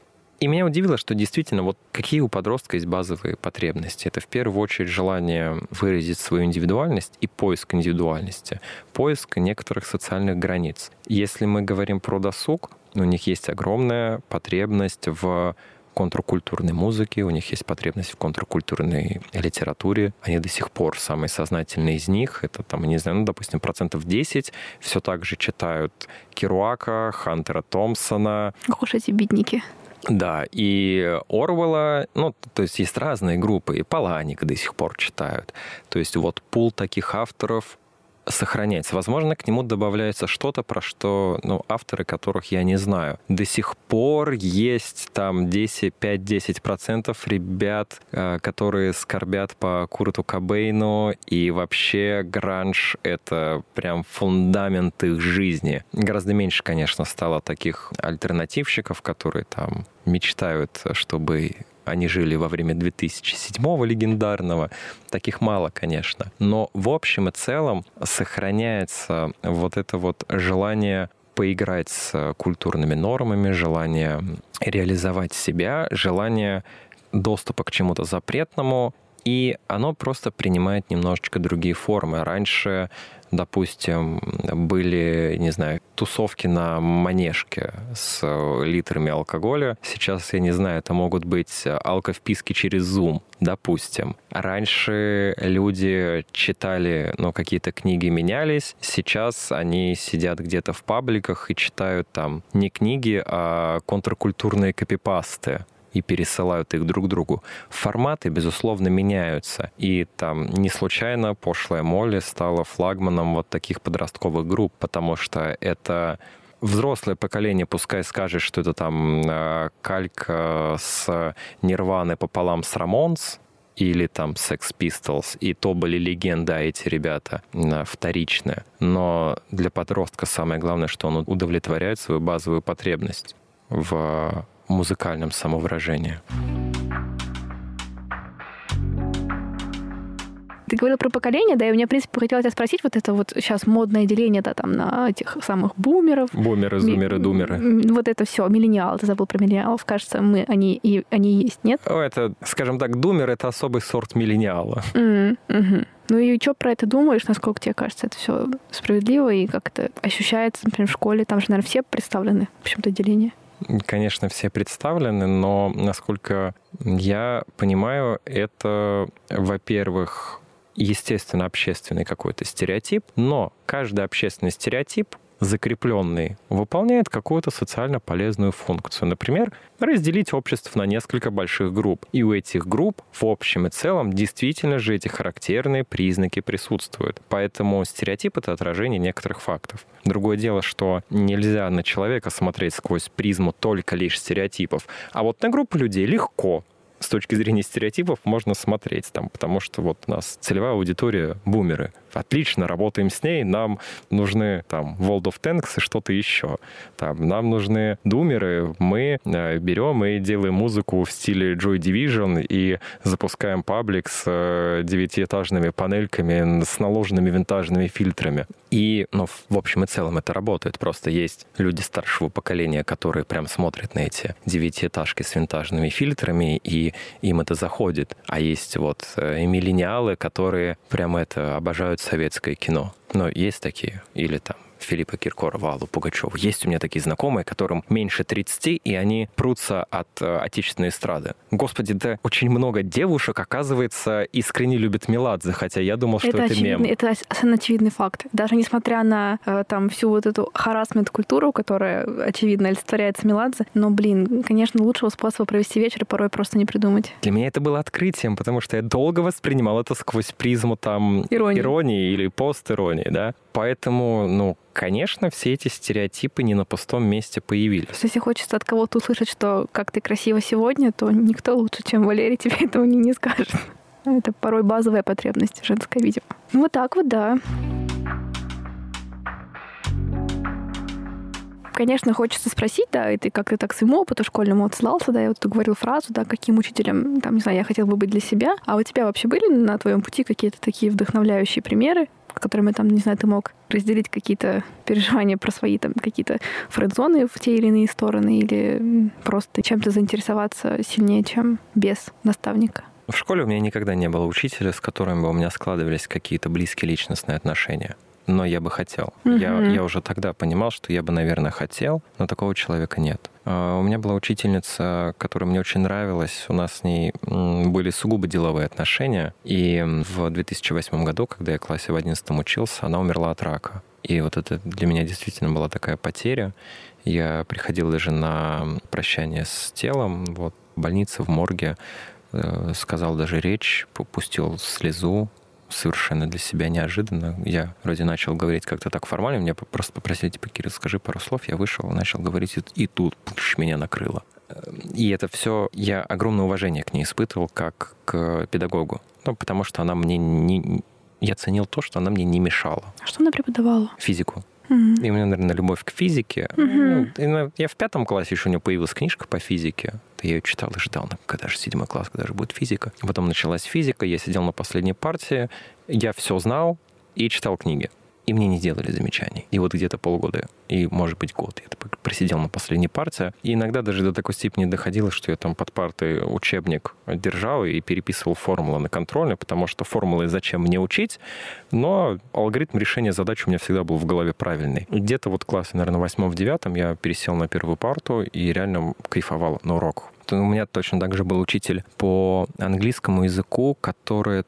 И меня удивило, что действительно, вот какие у подростка есть базовые потребности. Это в первую очередь желание выразить свою индивидуальность и поиск индивидуальности, поиск некоторых социальных границ. Если мы говорим про досуг, у них есть огромная потребность в контркультурной музыки, у них есть потребность в контркультурной литературе. Они до сих пор самые сознательные из них. Это там, не знаю, ну, допустим, процентов 10 все так же читают Керуака, Хантера Томпсона. Ох уж эти бедники. Да, и Орвелла, ну, то есть есть разные группы, и Паланик до сих пор читают. То есть вот пул таких авторов сохраняется. Возможно, к нему добавляется что-то, про что ну, авторы которых я не знаю. До сих пор есть там 10, 5-10% ребят, э, которые скорбят по Курту Кобейну, и вообще гранж — это прям фундамент их жизни. Гораздо меньше, конечно, стало таких альтернативщиков, которые там мечтают, чтобы они жили во время 2007 легендарного. Таких мало, конечно. Но в общем и целом сохраняется вот это вот желание поиграть с культурными нормами, желание реализовать себя, желание доступа к чему-то запретному, и оно просто принимает немножечко другие формы. Раньше допустим, были, не знаю, тусовки на манежке с литрами алкоголя. Сейчас, я не знаю, это могут быть алковписки через Zoom, допустим. Раньше люди читали, ну, какие-то книги менялись. Сейчас они сидят где-то в пабликах и читают там не книги, а контркультурные копипасты и пересылают их друг другу. Форматы, безусловно, меняются. И там не случайно пошлая Молли стала флагманом вот таких подростковых групп, потому что это взрослое поколение пускай скажет, что это там э, калька с Нирваны пополам с Рамонс, или там Sex Pistols, и то были легенды, а эти ребята вторичные. Но для подростка самое главное, что он удовлетворяет свою базовую потребность в музыкальном самовыражении. Ты говорил про поколение, да, и мне, в принципе, хотелось тебя спросить, вот это вот сейчас модное деление, да, там, на этих самых бумеров. Бумеры, зумеры, думеры. Вот это все, миллениалы, ты забыл про миллениалов, кажется, мы, они, и, они есть, нет? О, это, скажем так, думер — это особый сорт миллениала. Mm-hmm. Ну и что про это думаешь, насколько тебе кажется это все справедливо, и как это ощущается, например, в школе, там же, наверное, все представлены в общем-то деление? Конечно, все представлены, но, насколько я понимаю, это, во-первых, естественно, общественный какой-то стереотип, но каждый общественный стереотип закрепленный, выполняет какую-то социально полезную функцию. Например, разделить общество на несколько больших групп. И у этих групп в общем и целом действительно же эти характерные признаки присутствуют. Поэтому стереотип — это отражение некоторых фактов. Другое дело, что нельзя на человека смотреть сквозь призму только лишь стереотипов. А вот на группу людей легко с точки зрения стереотипов можно смотреть там, потому что вот у нас целевая аудитория бумеры. Отлично, работаем с ней, нам нужны там World of Tanks и что-то еще. Там, нам нужны думеры, мы э, берем и делаем музыку в стиле Joy Division и запускаем паблик с э, девятиэтажными панельками, с наложенными винтажными фильтрами. И, ну, в общем и целом это работает. Просто есть люди старшего поколения, которые прям смотрят на эти девятиэтажки с винтажными фильтрами, и им это заходит. А есть вот э, миллениалы, которые прям это обожают советское кино. Но есть такие. Или там Филиппа Киркорова, Аллу Пугачеву. Есть у меня такие знакомые, которым меньше 30, и они прутся от э, отечественной эстрады. Господи, да очень много девушек, оказывается, искренне любят Меладзе, хотя я думал, что это, это мем. Это совершенно очевидный факт. Даже несмотря на э, там всю вот эту харасмент-культуру, которая, очевидно, олицетворяется Меладзе, но, блин, конечно, лучшего способа провести вечер порой просто не придумать. Для меня это было открытием, потому что я долго воспринимал это сквозь призму там иронии, иронии или пост-иронии, да. Поэтому, ну, конечно, все эти стереотипы не на пустом месте появились. Если хочется от кого-то услышать, что как ты красиво сегодня, то никто лучше, чем Валерий, тебе этого не, не скажет. Это порой базовая потребность женская, видимо. Ну, вот так вот, да. Конечно, хочется спросить, да, и ты как ты так своему опыту школьному отсылался, да, я вот ты говорил фразу, да, каким учителем, там, не знаю, я хотел бы быть для себя. А у тебя вообще были на твоем пути какие-то такие вдохновляющие примеры, которыми там, не знаю, ты мог разделить какие-то переживания про свои там какие-то френдзоны в те или иные стороны или просто чем-то заинтересоваться сильнее, чем без наставника? В школе у меня никогда не было учителя, с которым бы у меня складывались какие-то близкие личностные отношения. Но я бы хотел. Мгм. Я, я уже тогда понимал, что я бы, наверное, хотел, но такого человека нет. А, У меня была учительница, которая мне очень нравилась. У нас с ней были сугубо деловые отношения. И в 2008 году, когда я в классе в 11 учился, она умерла от рака. И вот это для меня действительно была такая потеря. Я приходил даже на прощание с телом, вот, в больнице, в морге, э, сказал даже речь, пустил слезу, совершенно для себя неожиданно. Я вроде начал говорить как-то так формально, меня просто попросили, типа, Кирилл, скажи пару слов. Я вышел, начал говорить, и, тут пш, меня накрыло. И это все, я огромное уважение к ней испытывал как к педагогу. Ну, потому что она мне не... Я ценил то, что она мне не мешала. А Что она преподавала? Физику. Мгм. И у меня, наверное, любовь к физике. Мгм. Ну, я в пятом классе еще у меня появилась книжка по физике. Я ее читал и ждал, ну, когда же седьмой класс, когда же будет физика. Потом началась физика, я сидел на последней партии, я все знал и читал книги. И мне не делали замечаний. И вот где-то полгода, и, может быть, год я просидел на последней партии. И иногда даже до такой степени доходило, что я там под партой учебник держал и переписывал формулы на контрольно, потому что формулы зачем мне учить, но алгоритм решения задач у меня всегда был в голове правильный. Где-то вот классе, наверное, восьмом, в девятом я пересел на первую парту и реально кайфовал на урок. У меня точно так же был учитель по английскому языку, которая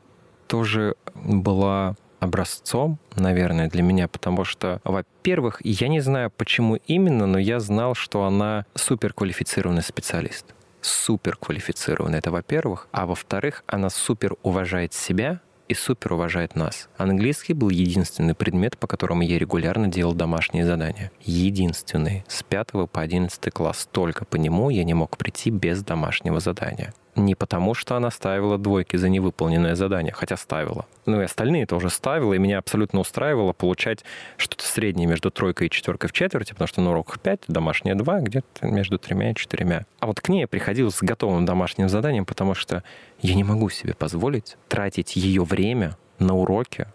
тоже была образцом, наверное, для меня, потому что, во-первых, я не знаю, почему именно, но я знал, что она суперквалифицированный специалист. Суперквалифицированный, это во-первых. А во-вторых, она супер уважает себя и супер уважает нас. Английский был единственный предмет, по которому я регулярно делал домашние задания. Единственный. С 5 по 11 класс. Только по нему я не мог прийти без домашнего задания. Не потому, что она ставила двойки за невыполненное задание, хотя ставила. Ну и остальные тоже ставила, и меня абсолютно устраивало получать что-то среднее между тройкой и четверкой в четверти, потому что на уроках 5, домашнее 2, где-то между тремя и четырьмя. А вот к ней я приходил с готовым домашним заданием, потому что я не могу себе позволить тратить ее время на уроки,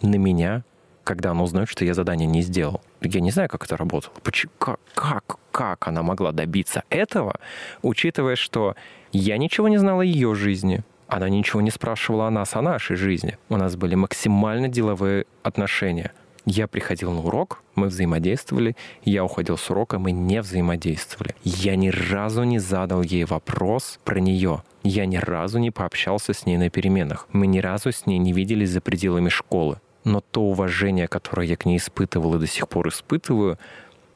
на меня, когда она узнает, что я задание не сделал. Я не знаю, как это работало. Почему, как, как, как она могла добиться этого, учитывая, что я ничего не знал о ее жизни, она ничего не спрашивала о нас, о нашей жизни. У нас были максимально деловые отношения. Я приходил на урок, мы взаимодействовали, я уходил с урока, мы не взаимодействовали. Я ни разу не задал ей вопрос про нее. Я ни разу не пообщался с ней на переменах. Мы ни разу с ней не виделись за пределами школы. Но то уважение, которое я к ней испытывал и до сих пор испытываю,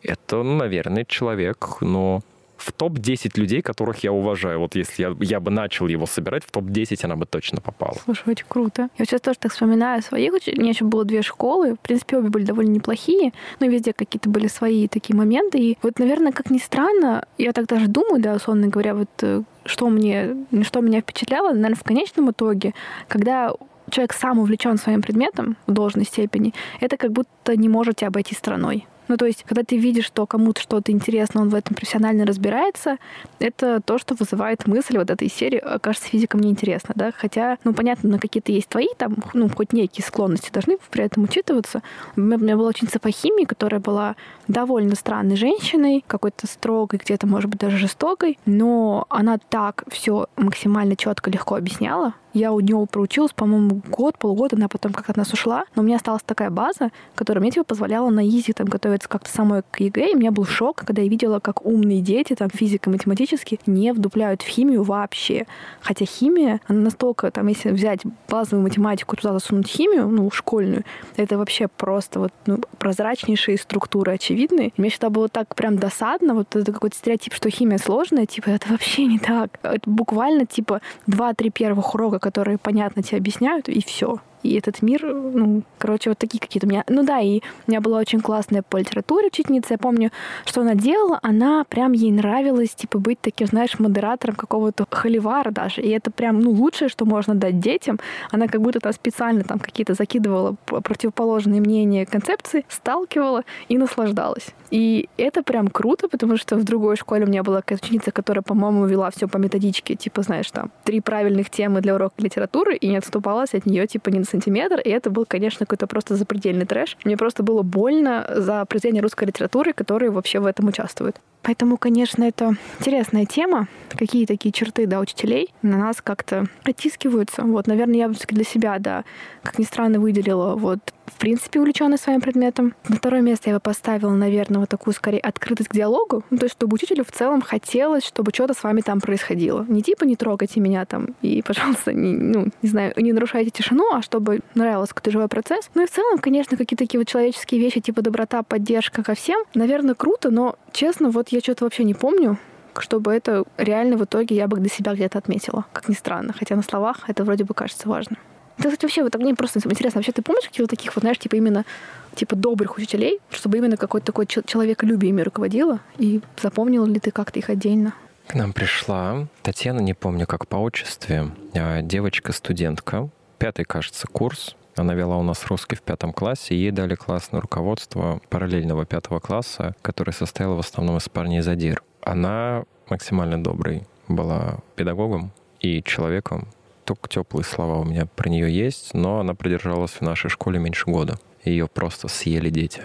это, наверное, человек, но в топ-10 людей, которых я уважаю. Вот если я, я бы начал его собирать, в топ-10 она бы точно попала. Слушай, очень круто. Я сейчас тоже так вспоминаю своих. У меня еще было две школы. В принципе, обе были довольно неплохие, но везде какие-то были свои такие моменты. И вот, наверное, как ни странно, я так даже думаю, да, условно говоря, вот э, что мне, что меня впечатляло, наверное, в конечном итоге, когда человек сам увлечен своим предметом в должной степени, это как будто не можете обойти стороной. Ну, то есть, когда ты видишь, что кому-то что-то интересно, он в этом профессионально разбирается, это то, что вызывает мысль вот этой серии, «А, кажется, физика мне интересна, да, хотя, ну, понятно, какие-то есть твои там, ну, хоть некие склонности должны при этом учитываться. У меня, у меня была учительница по химии, которая была довольно странной женщиной, какой-то строгой, где-то, может быть, даже жестокой, но она так все максимально четко, легко объясняла, я у нее проучилась, по-моему, год, полгода, она потом как от нас ушла. Но у меня осталась такая база, которая мне типа позволяла на easy там готовиться как-то самой к ЕГЭ. И у меня был шок, когда я видела, как умные дети, там, физико-математически, не вдупляют в химию вообще. Хотя химия, она настолько, там, если взять базовую математику, туда засунуть химию, ну, школьную, это вообще просто вот ну, прозрачнейшие структуры очевидные. И мне всегда было так прям досадно, вот это какой-то стереотип, что химия сложная, типа, это вообще не так. Это буквально, типа, два-три первых урока, которые понятно тебе объясняют, и все. И этот мир, ну, короче, вот такие какие-то у меня... Ну да, и у меня была очень классная по литературе учительница. Я помню, что она делала. Она прям ей нравилось, типа, быть таким, знаешь, модератором какого-то холивара даже. И это прям, ну, лучшее, что можно дать детям. Она как будто там специально там какие-то закидывала противоположные мнения концепции, сталкивала и наслаждалась. И это прям круто, потому что в другой школе у меня была какая-то ученица, которая, по-моему, вела все по методичке, типа, знаешь, там, три правильных темы для урока литературы, и не отступалась от нее, типа, на сантиметр. И это был, конечно, какой-то просто запредельный трэш. Мне просто было больно за произведение русской литературы, которые вообще в этом участвуют. Поэтому, конечно, это интересная тема. Какие такие черты, да, учителей на нас как-то оттискиваются. Вот, наверное, я бы для себя, да, как ни странно, выделила вот в принципе, увлеченный своим предметом. На второе место я бы поставила, наверное, вот такую, скорее, открытость к диалогу. Ну, то есть, чтобы учителю в целом хотелось, чтобы что-то с вами там происходило. Не типа не трогайте меня там и, пожалуйста, не, ну, не знаю, не нарушайте тишину, а чтобы нравился какой-то живой процесс. Ну и в целом, конечно, какие-то такие вот человеческие вещи, типа доброта, поддержка ко всем, наверное, круто, но, честно, вот я что-то вообще не помню, чтобы это реально в итоге я бы для себя где-то отметила, как ни странно. Хотя на словах это вроде бы кажется важным. Кстати, вообще, вот мне просто интересно, вообще ты помнишь каких-то таких вот, знаешь, типа именно типа добрых учителей, чтобы именно какое-то такое человеколюбие ими руководило? И запомнила ли ты как-то их отдельно? К нам пришла Татьяна, не помню как по отчеству, а, девочка-студентка, пятый, кажется, курс. Она вела у нас русский в пятом классе, ей дали классное руководство параллельного пятого класса, которое состояло в основном из парней задир. Она максимально добрый была педагогом и человеком, только теплые слова у меня про нее есть, но она продержалась в нашей школе меньше года. Ее просто съели дети.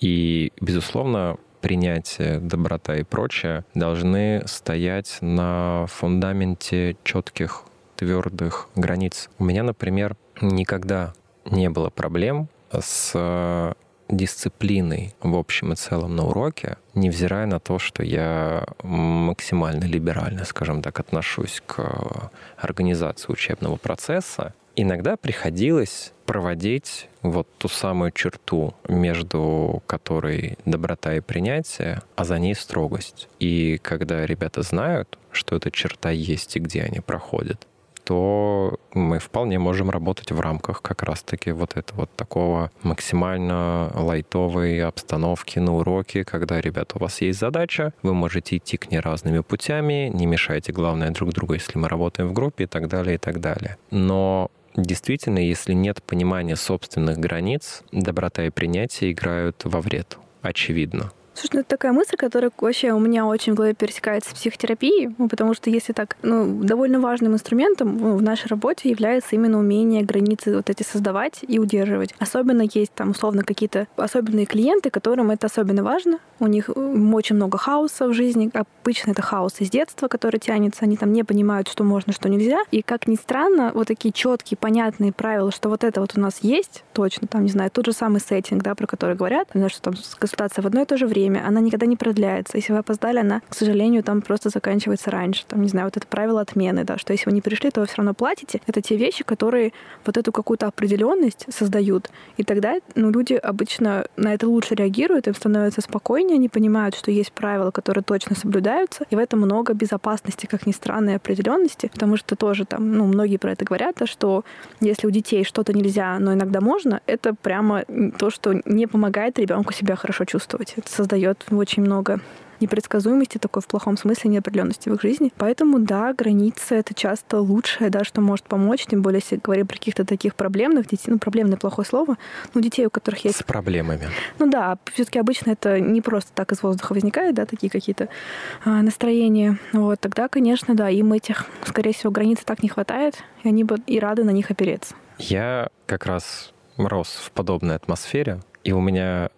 И, безусловно, принятие, доброта и прочее должны стоять на фундаменте четких, твердых границ. У меня, например, никогда не было проблем с дисциплиной в общем и целом на уроке, невзирая на то, что я максимально либерально, скажем так, отношусь к организации учебного процесса, иногда приходилось проводить вот ту самую черту, между которой доброта и принятие, а за ней строгость. И когда ребята знают, что эта черта есть и где они проходят, то мы вполне можем работать в рамках как раз-таки вот этого вот такого максимально лайтовой обстановки на уроке, когда, ребята, у вас есть задача, вы можете идти к ней разными путями, не мешайте, главное, друг другу, если мы работаем в группе и так далее, и так далее. Но действительно, если нет понимания собственных границ, доброта и принятие играют во вред, очевидно. Слушай, ну это такая мысль, которая вообще у меня очень в голове пересекается с психотерапией, ну, потому что если так, ну, довольно важным инструментом ну, в нашей работе является именно умение границы вот эти создавать и удерживать. Особенно есть там условно какие-то особенные клиенты, которым это особенно важно. У них очень много хаоса в жизни. Обычно это хаос из детства, который тянется. Они там не понимают, что можно, что нельзя. И как ни странно, вот такие четкие, понятные правила, что вот это вот у нас есть, точно, там, не знаю, тот же самый сеттинг, да, про который говорят, что там консультация в одно и то же время, время, она никогда не продляется. Если вы опоздали, она, к сожалению, там просто заканчивается раньше. Там, не знаю, вот это правило отмены, да, что если вы не пришли, то вы все равно платите. Это те вещи, которые вот эту какую-то определенность создают. И тогда ну, люди обычно на это лучше реагируют, им становится спокойнее, они понимают, что есть правила, которые точно соблюдаются, и в этом много безопасности, как ни странно, и определенности, потому что тоже там, ну, многие про это говорят, да, что если у детей что-то нельзя, но иногда можно, это прямо то, что не помогает ребенку себя хорошо чувствовать. Это создает дает очень много непредсказуемости такой в плохом смысле неопределенности в их жизни. Поэтому, да, границы — это часто лучшее, да, что может помочь, тем более, если говорим про каких-то таких проблемных детей, ну, проблемное плохое слово, ну, детей, у которых есть... С проблемами. Ну да, все таки обычно это не просто так из воздуха возникает, да, такие какие-то а, настроения. Вот, тогда, конечно, да, им этих, скорее всего, границ так не хватает, и они бы и рады на них опереться. Я как раз рос в подобной атмосфере, и у меня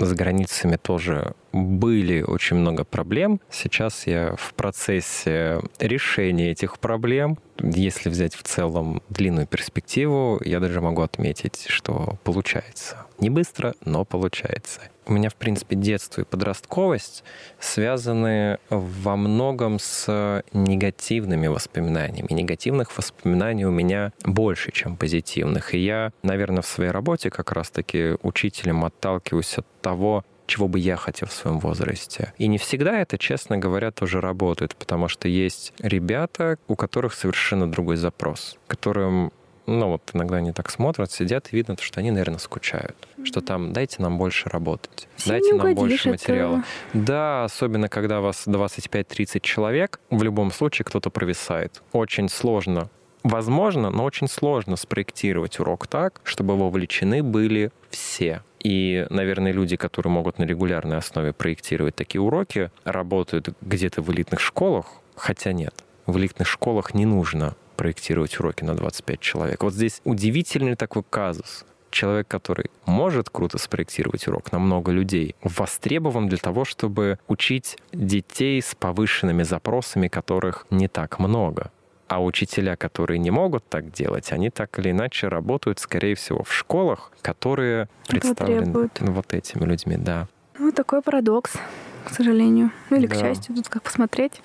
с границами тоже были очень много проблем. Сейчас я в процессе решения этих проблем. Если взять в целом длинную перспективу, я даже могу отметить, что получается. Не быстро, но получается. У меня, в принципе, детство и подростковость связаны во многом с негативными воспоминаниями. Негативных воспоминаний у меня больше, чем позитивных. И я, наверное, в своей работе как раз-таки учителем отталкиваюсь от того, чего бы я хотел в своем возрасте. И не всегда это, честно говоря, тоже работает, потому что есть ребята, у которых совершенно другой запрос, которым ну вот иногда они так смотрят, сидят, и видно, что они, наверное, скучают. Что там, дайте нам больше работать, Всем дайте нам больше это... материала. Да, особенно когда вас 25-30 человек, в любом случае кто-то провисает. Очень сложно Возможно, но очень сложно спроектировать урок так, чтобы вовлечены были все. И, наверное, люди, которые могут на регулярной основе проектировать такие уроки, работают где-то в элитных школах, хотя нет, в элитных школах не нужно проектировать уроки на 25 человек. Вот здесь удивительный такой казус. Человек, который может круто спроектировать урок на много людей, востребован для того, чтобы учить детей с повышенными запросами, которых не так много. А учителя, которые не могут так делать, они так или иначе работают, скорее всего, в школах, которые представлены вот этими людьми, да. Ну, такой парадокс, к сожалению. Ну, или да. к счастью, тут как посмотреть.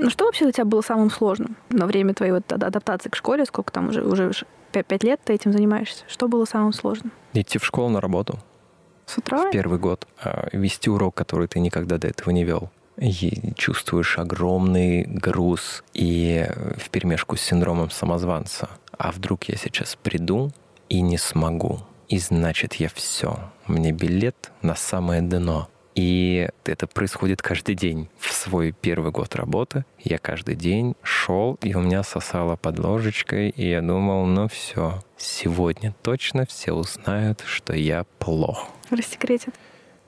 Ну, что вообще для тебя было самым сложным на время твоей вот адаптации к школе? Сколько там уже, уже пять лет ты этим занимаешься? Что было самым сложным? Идти в школу на работу. С утра? В первый год. А, вести урок, который ты никогда до этого не вел. И чувствуешь огромный груз и в перемешку с синдромом самозванца. А вдруг я сейчас приду и не смогу? И значит, я все. Мне билет на самое дно. И это происходит каждый день. В свой первый год работы я каждый день шел, и у меня сосало под ложечкой, и я думал, ну все, сегодня точно все узнают, что я плох. Рассекретят.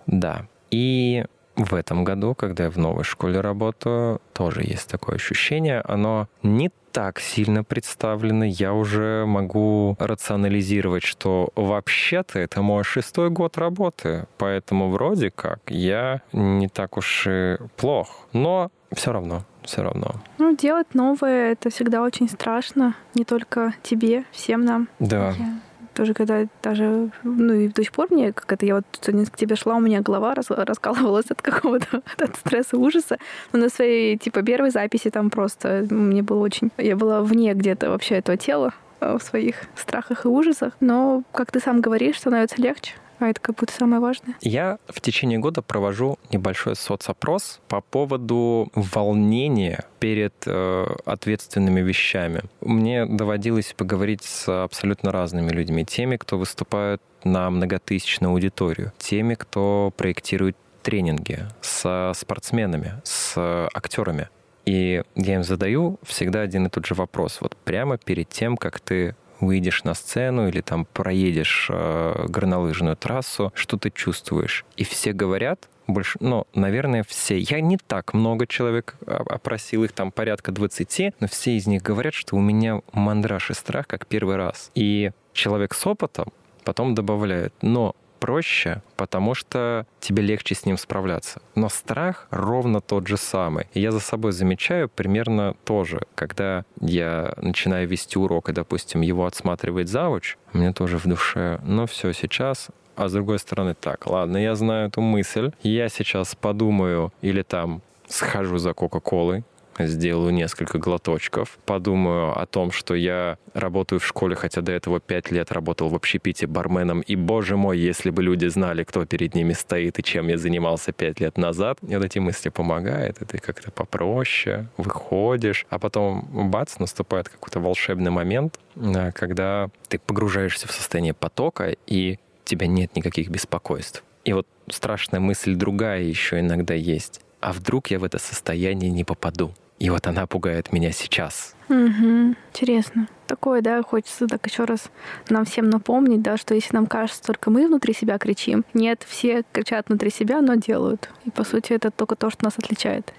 Да. И в этом году, когда я в новой школе работаю, тоже есть такое ощущение. Оно не так сильно представлено. Я уже могу рационализировать, что вообще-то это мой шестой год работы. Поэтому вроде как я не так уж и плох. Но все равно, все равно. Ну, делать новое — это всегда очень страшно. Не только тебе, всем нам. Да. Я тоже когда даже, ну и до сих пор мне, как это, я вот сегодня к тебе шла, у меня голова рас, раскалывалась от какого-то от стресса, ужаса. Но на своей, типа, первой записи там просто мне было очень... Я была вне где-то вообще этого тела э, в своих страхах и ужасах. Но, как ты сам говоришь, становится легче. А это как будто самое важное. Я в течение года провожу небольшой соцопрос по поводу волнения перед э, ответственными вещами. Мне доводилось поговорить с абсолютно разными людьми. Теми, кто выступает на многотысячную аудиторию, теми, кто проектирует тренинги, с спортсменами, с актерами. И я им задаю всегда один и тот же вопрос. Вот прямо перед тем, как ты выйдешь на сцену или там проедешь э, горнолыжную трассу, что ты чувствуешь? И все говорят, больше, ну, наверное, все. Я не так много человек опросил, их там порядка 20, но все из них говорят, что у меня мандраж и страх как первый раз. И человек с опытом потом добавляет, но проще, потому что тебе легче с ним справляться. Но страх ровно тот же самый. Я за собой замечаю примерно тоже. Когда я начинаю вести урок, и, допустим, его отсматривает завуч, мне тоже в душе, ну все, сейчас а с другой стороны, так, ладно, я знаю эту мысль, я сейчас подумаю или там схожу за Кока-Колой, сделаю несколько глоточков, подумаю о том, что я работаю в школе, хотя до этого пять лет работал в общепите барменом, и, боже мой, если бы люди знали, кто перед ними стоит и чем я занимался пять лет назад, и вот эти мысли помогают, и ты как-то попроще выходишь, а потом, бац, наступает какой-то волшебный момент, э, когда ты погружаешься в состояние потока, и тебя нет никаких беспокойств. И вот страшная мысль другая еще иногда есть. А вдруг я в это состояние не попаду? И вот она пугает меня сейчас. Угу. Интересно. Такое, да, хочется так еще раз нам всем напомнить, да, что если нам кажется, только мы внутри себя кричим, нет, все кричат внутри себя, но делают. И по сути это только то, что нас отличает.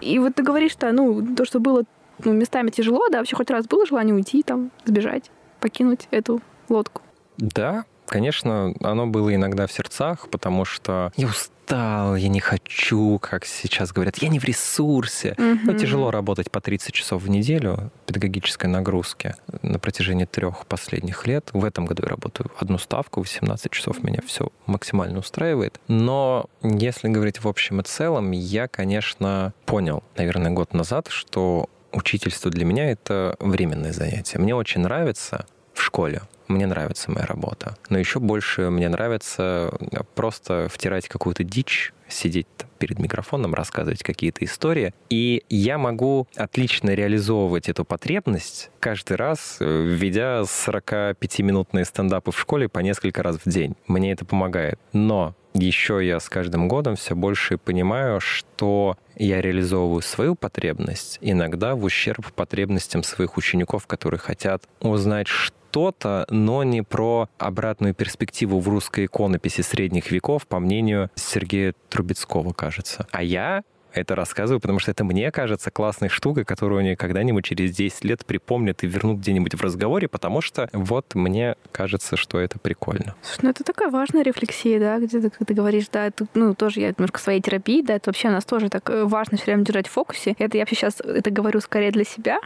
И вот ты говоришь, что, ну, то, что было ну, местами тяжело, да, вообще хоть раз было желание уйти, там, сбежать, покинуть эту лодку? Да, Конечно, оно было иногда в сердцах, потому что я устал, я не хочу, как сейчас говорят, я не в ресурсе. Mm-hmm. Ну, тяжело работать по 30 часов в неделю педагогической нагрузки на протяжении трех последних лет. В этом году я работаю одну ставку, 18 часов меня все максимально устраивает. Но если говорить в общем и целом, я, конечно, понял, наверное, год назад, что учительство для меня это временное занятие. Мне очень нравится в школе мне нравится моя работа. Но еще больше мне нравится э, просто втирать какую-то дичь, сидеть перед микрофоном, рассказывать какие-то истории. И я могу отлично реализовывать эту потребность каждый раз, э, введя 45-минутные стендапы в школе по несколько раз в день. Мне это помогает. Но еще я с каждым годом все больше понимаю, что я реализовываю свою потребность иногда в ущерб потребностям своих учеников, которые хотят узнать, что что-то, но не про обратную перспективу в русской иконописи средних веков, по мнению Сергея Трубецкого, кажется. А я это рассказываю, потому что это мне кажется классной штукой, которую они когда-нибудь через 10 лет припомнят и вернут где-нибудь в разговоре, потому что вот мне кажется, что это прикольно. Слушай, ну это такая важная рефлексия, да, где ты, ты говоришь, да, это, ну, тоже я немножко своей терапии, да, это вообще у нас тоже так э, важно все время держать в фокусе. Это я вообще сейчас это говорю скорее для себя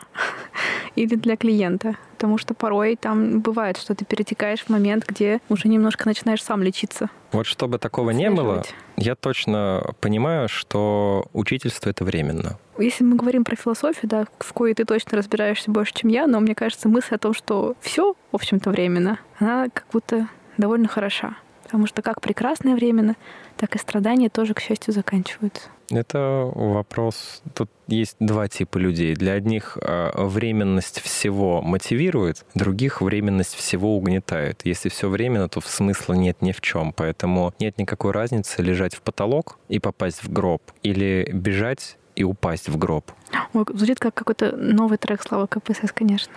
или для клиента потому что порой там бывает, что ты перетекаешь в момент, где уже немножко начинаешь сам лечиться. Вот чтобы такого не было, я точно понимаю, что учительство — это временно. Если мы говорим про философию, да, в кое ты точно разбираешься больше, чем я, но мне кажется, мысль о том, что все, в общем-то, временно, она как будто довольно хороша. Потому что как прекрасное временно, так и страдания тоже, к счастью, заканчиваются. Это вопрос. Тут есть два типа людей. Для одних а, временность всего мотивирует, других временность всего угнетает. Если все временно, то смысла нет ни в чем. Поэтому нет никакой разницы лежать в потолок и попасть в гроб или бежать и упасть в гроб. Ой, звучит как какой-то новый трек Слава КПСС, конечно.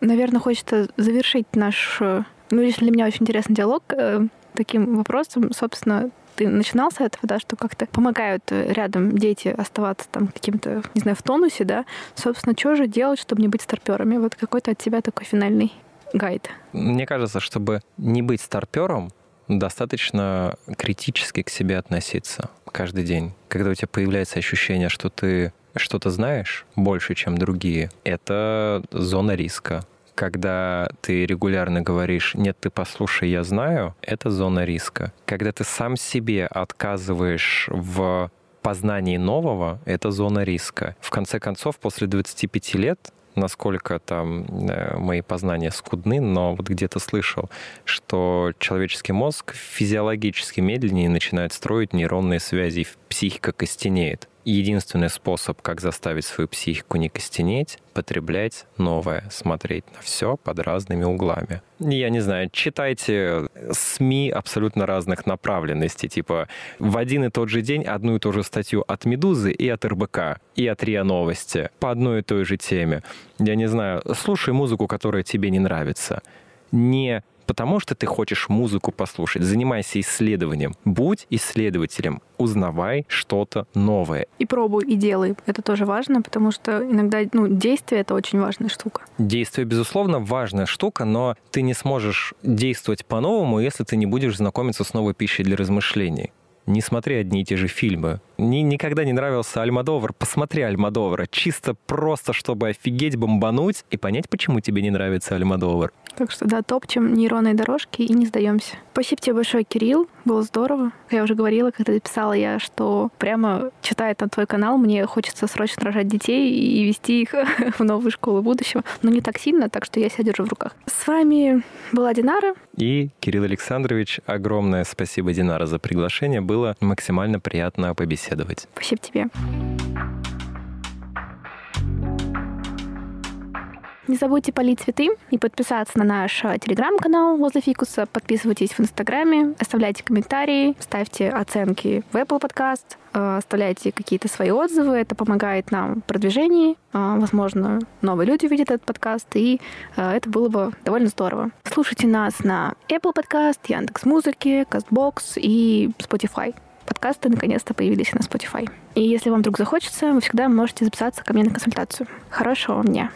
Наверное, хочется завершить наш, э, ну, лично для меня очень интересный диалог э, таким вопросом. Собственно, ты начинал с этого, да, что как-то помогают э, рядом дети оставаться там каким-то, не знаю, в тонусе, да. Собственно, что же делать, чтобы не быть старперами? Вот какой-то от тебя такой финальный гайд. Мне кажется, чтобы не быть старпером, достаточно критически к себе относиться каждый день. Когда у тебя появляется ощущение, что ты что-то знаешь больше, чем другие, это зона риска. Когда ты регулярно говоришь «нет, ты послушай, я знаю», это зона риска. Когда ты сам себе отказываешь в познании нового, это зона риска. В конце концов, после 25 лет насколько там э, мои познания скудны, но вот где-то слышал, что человеческий мозг физиологически медленнее начинает строить нейронные связи, психика костенеет единственный способ, как заставить свою психику не костенеть, потреблять новое, смотреть на все под разными углами. Я не знаю, читайте СМИ абсолютно разных направленностей, типа в один и тот же день одну и ту же статью от «Медузы» и от РБК, и от РИА Новости по одной и той же теме. Я не знаю, слушай музыку, которая тебе не нравится. Не потому что ты хочешь музыку послушать. Занимайся исследованием. Будь исследователем. Узнавай что-то новое. И пробуй, и делай. Это тоже важно, потому что иногда ну, действие — это очень важная штука. Действие, безусловно, важная штука, но ты не сможешь действовать по-новому, если ты не будешь знакомиться с новой пищей для размышлений не смотри одни и те же фильмы. Мне никогда не нравился Альмадовар. Посмотри Альмадовара. Чисто просто, чтобы офигеть, бомбануть и понять, почему тебе не нравится Альмадовар. Так что да, топчем нейронные дорожки и не сдаемся. Спасибо тебе большое, Кирилл. Было здорово. Я уже говорила, когда писала я, что прямо читая там твой канал, мне хочется срочно рожать детей и вести их в новую школу будущего. Но не так сильно, так что я себя держу в руках. С вами была Динара. И Кирилл Александрович. Огромное спасибо, Динара, за приглашение. Было максимально приятно побеседовать. Спасибо тебе. Не забудьте полить цветы и подписаться на наш э, телеграм-канал возле фикуса. Подписывайтесь в Инстаграме, оставляйте комментарии, ставьте оценки в Apple Podcast, э, оставляйте какие-то свои отзывы. Это помогает нам в продвижении. Э, возможно, новые люди увидят этот подкаст, и это было бы довольно здорово. Слушайте нас на Apple Podcast, Яндекс.Музыке, Castbox и Spotify подкасты наконец-то появились на Spotify. И если вам вдруг захочется, вы всегда можете записаться ко мне на консультацию. Хорошего вам дня!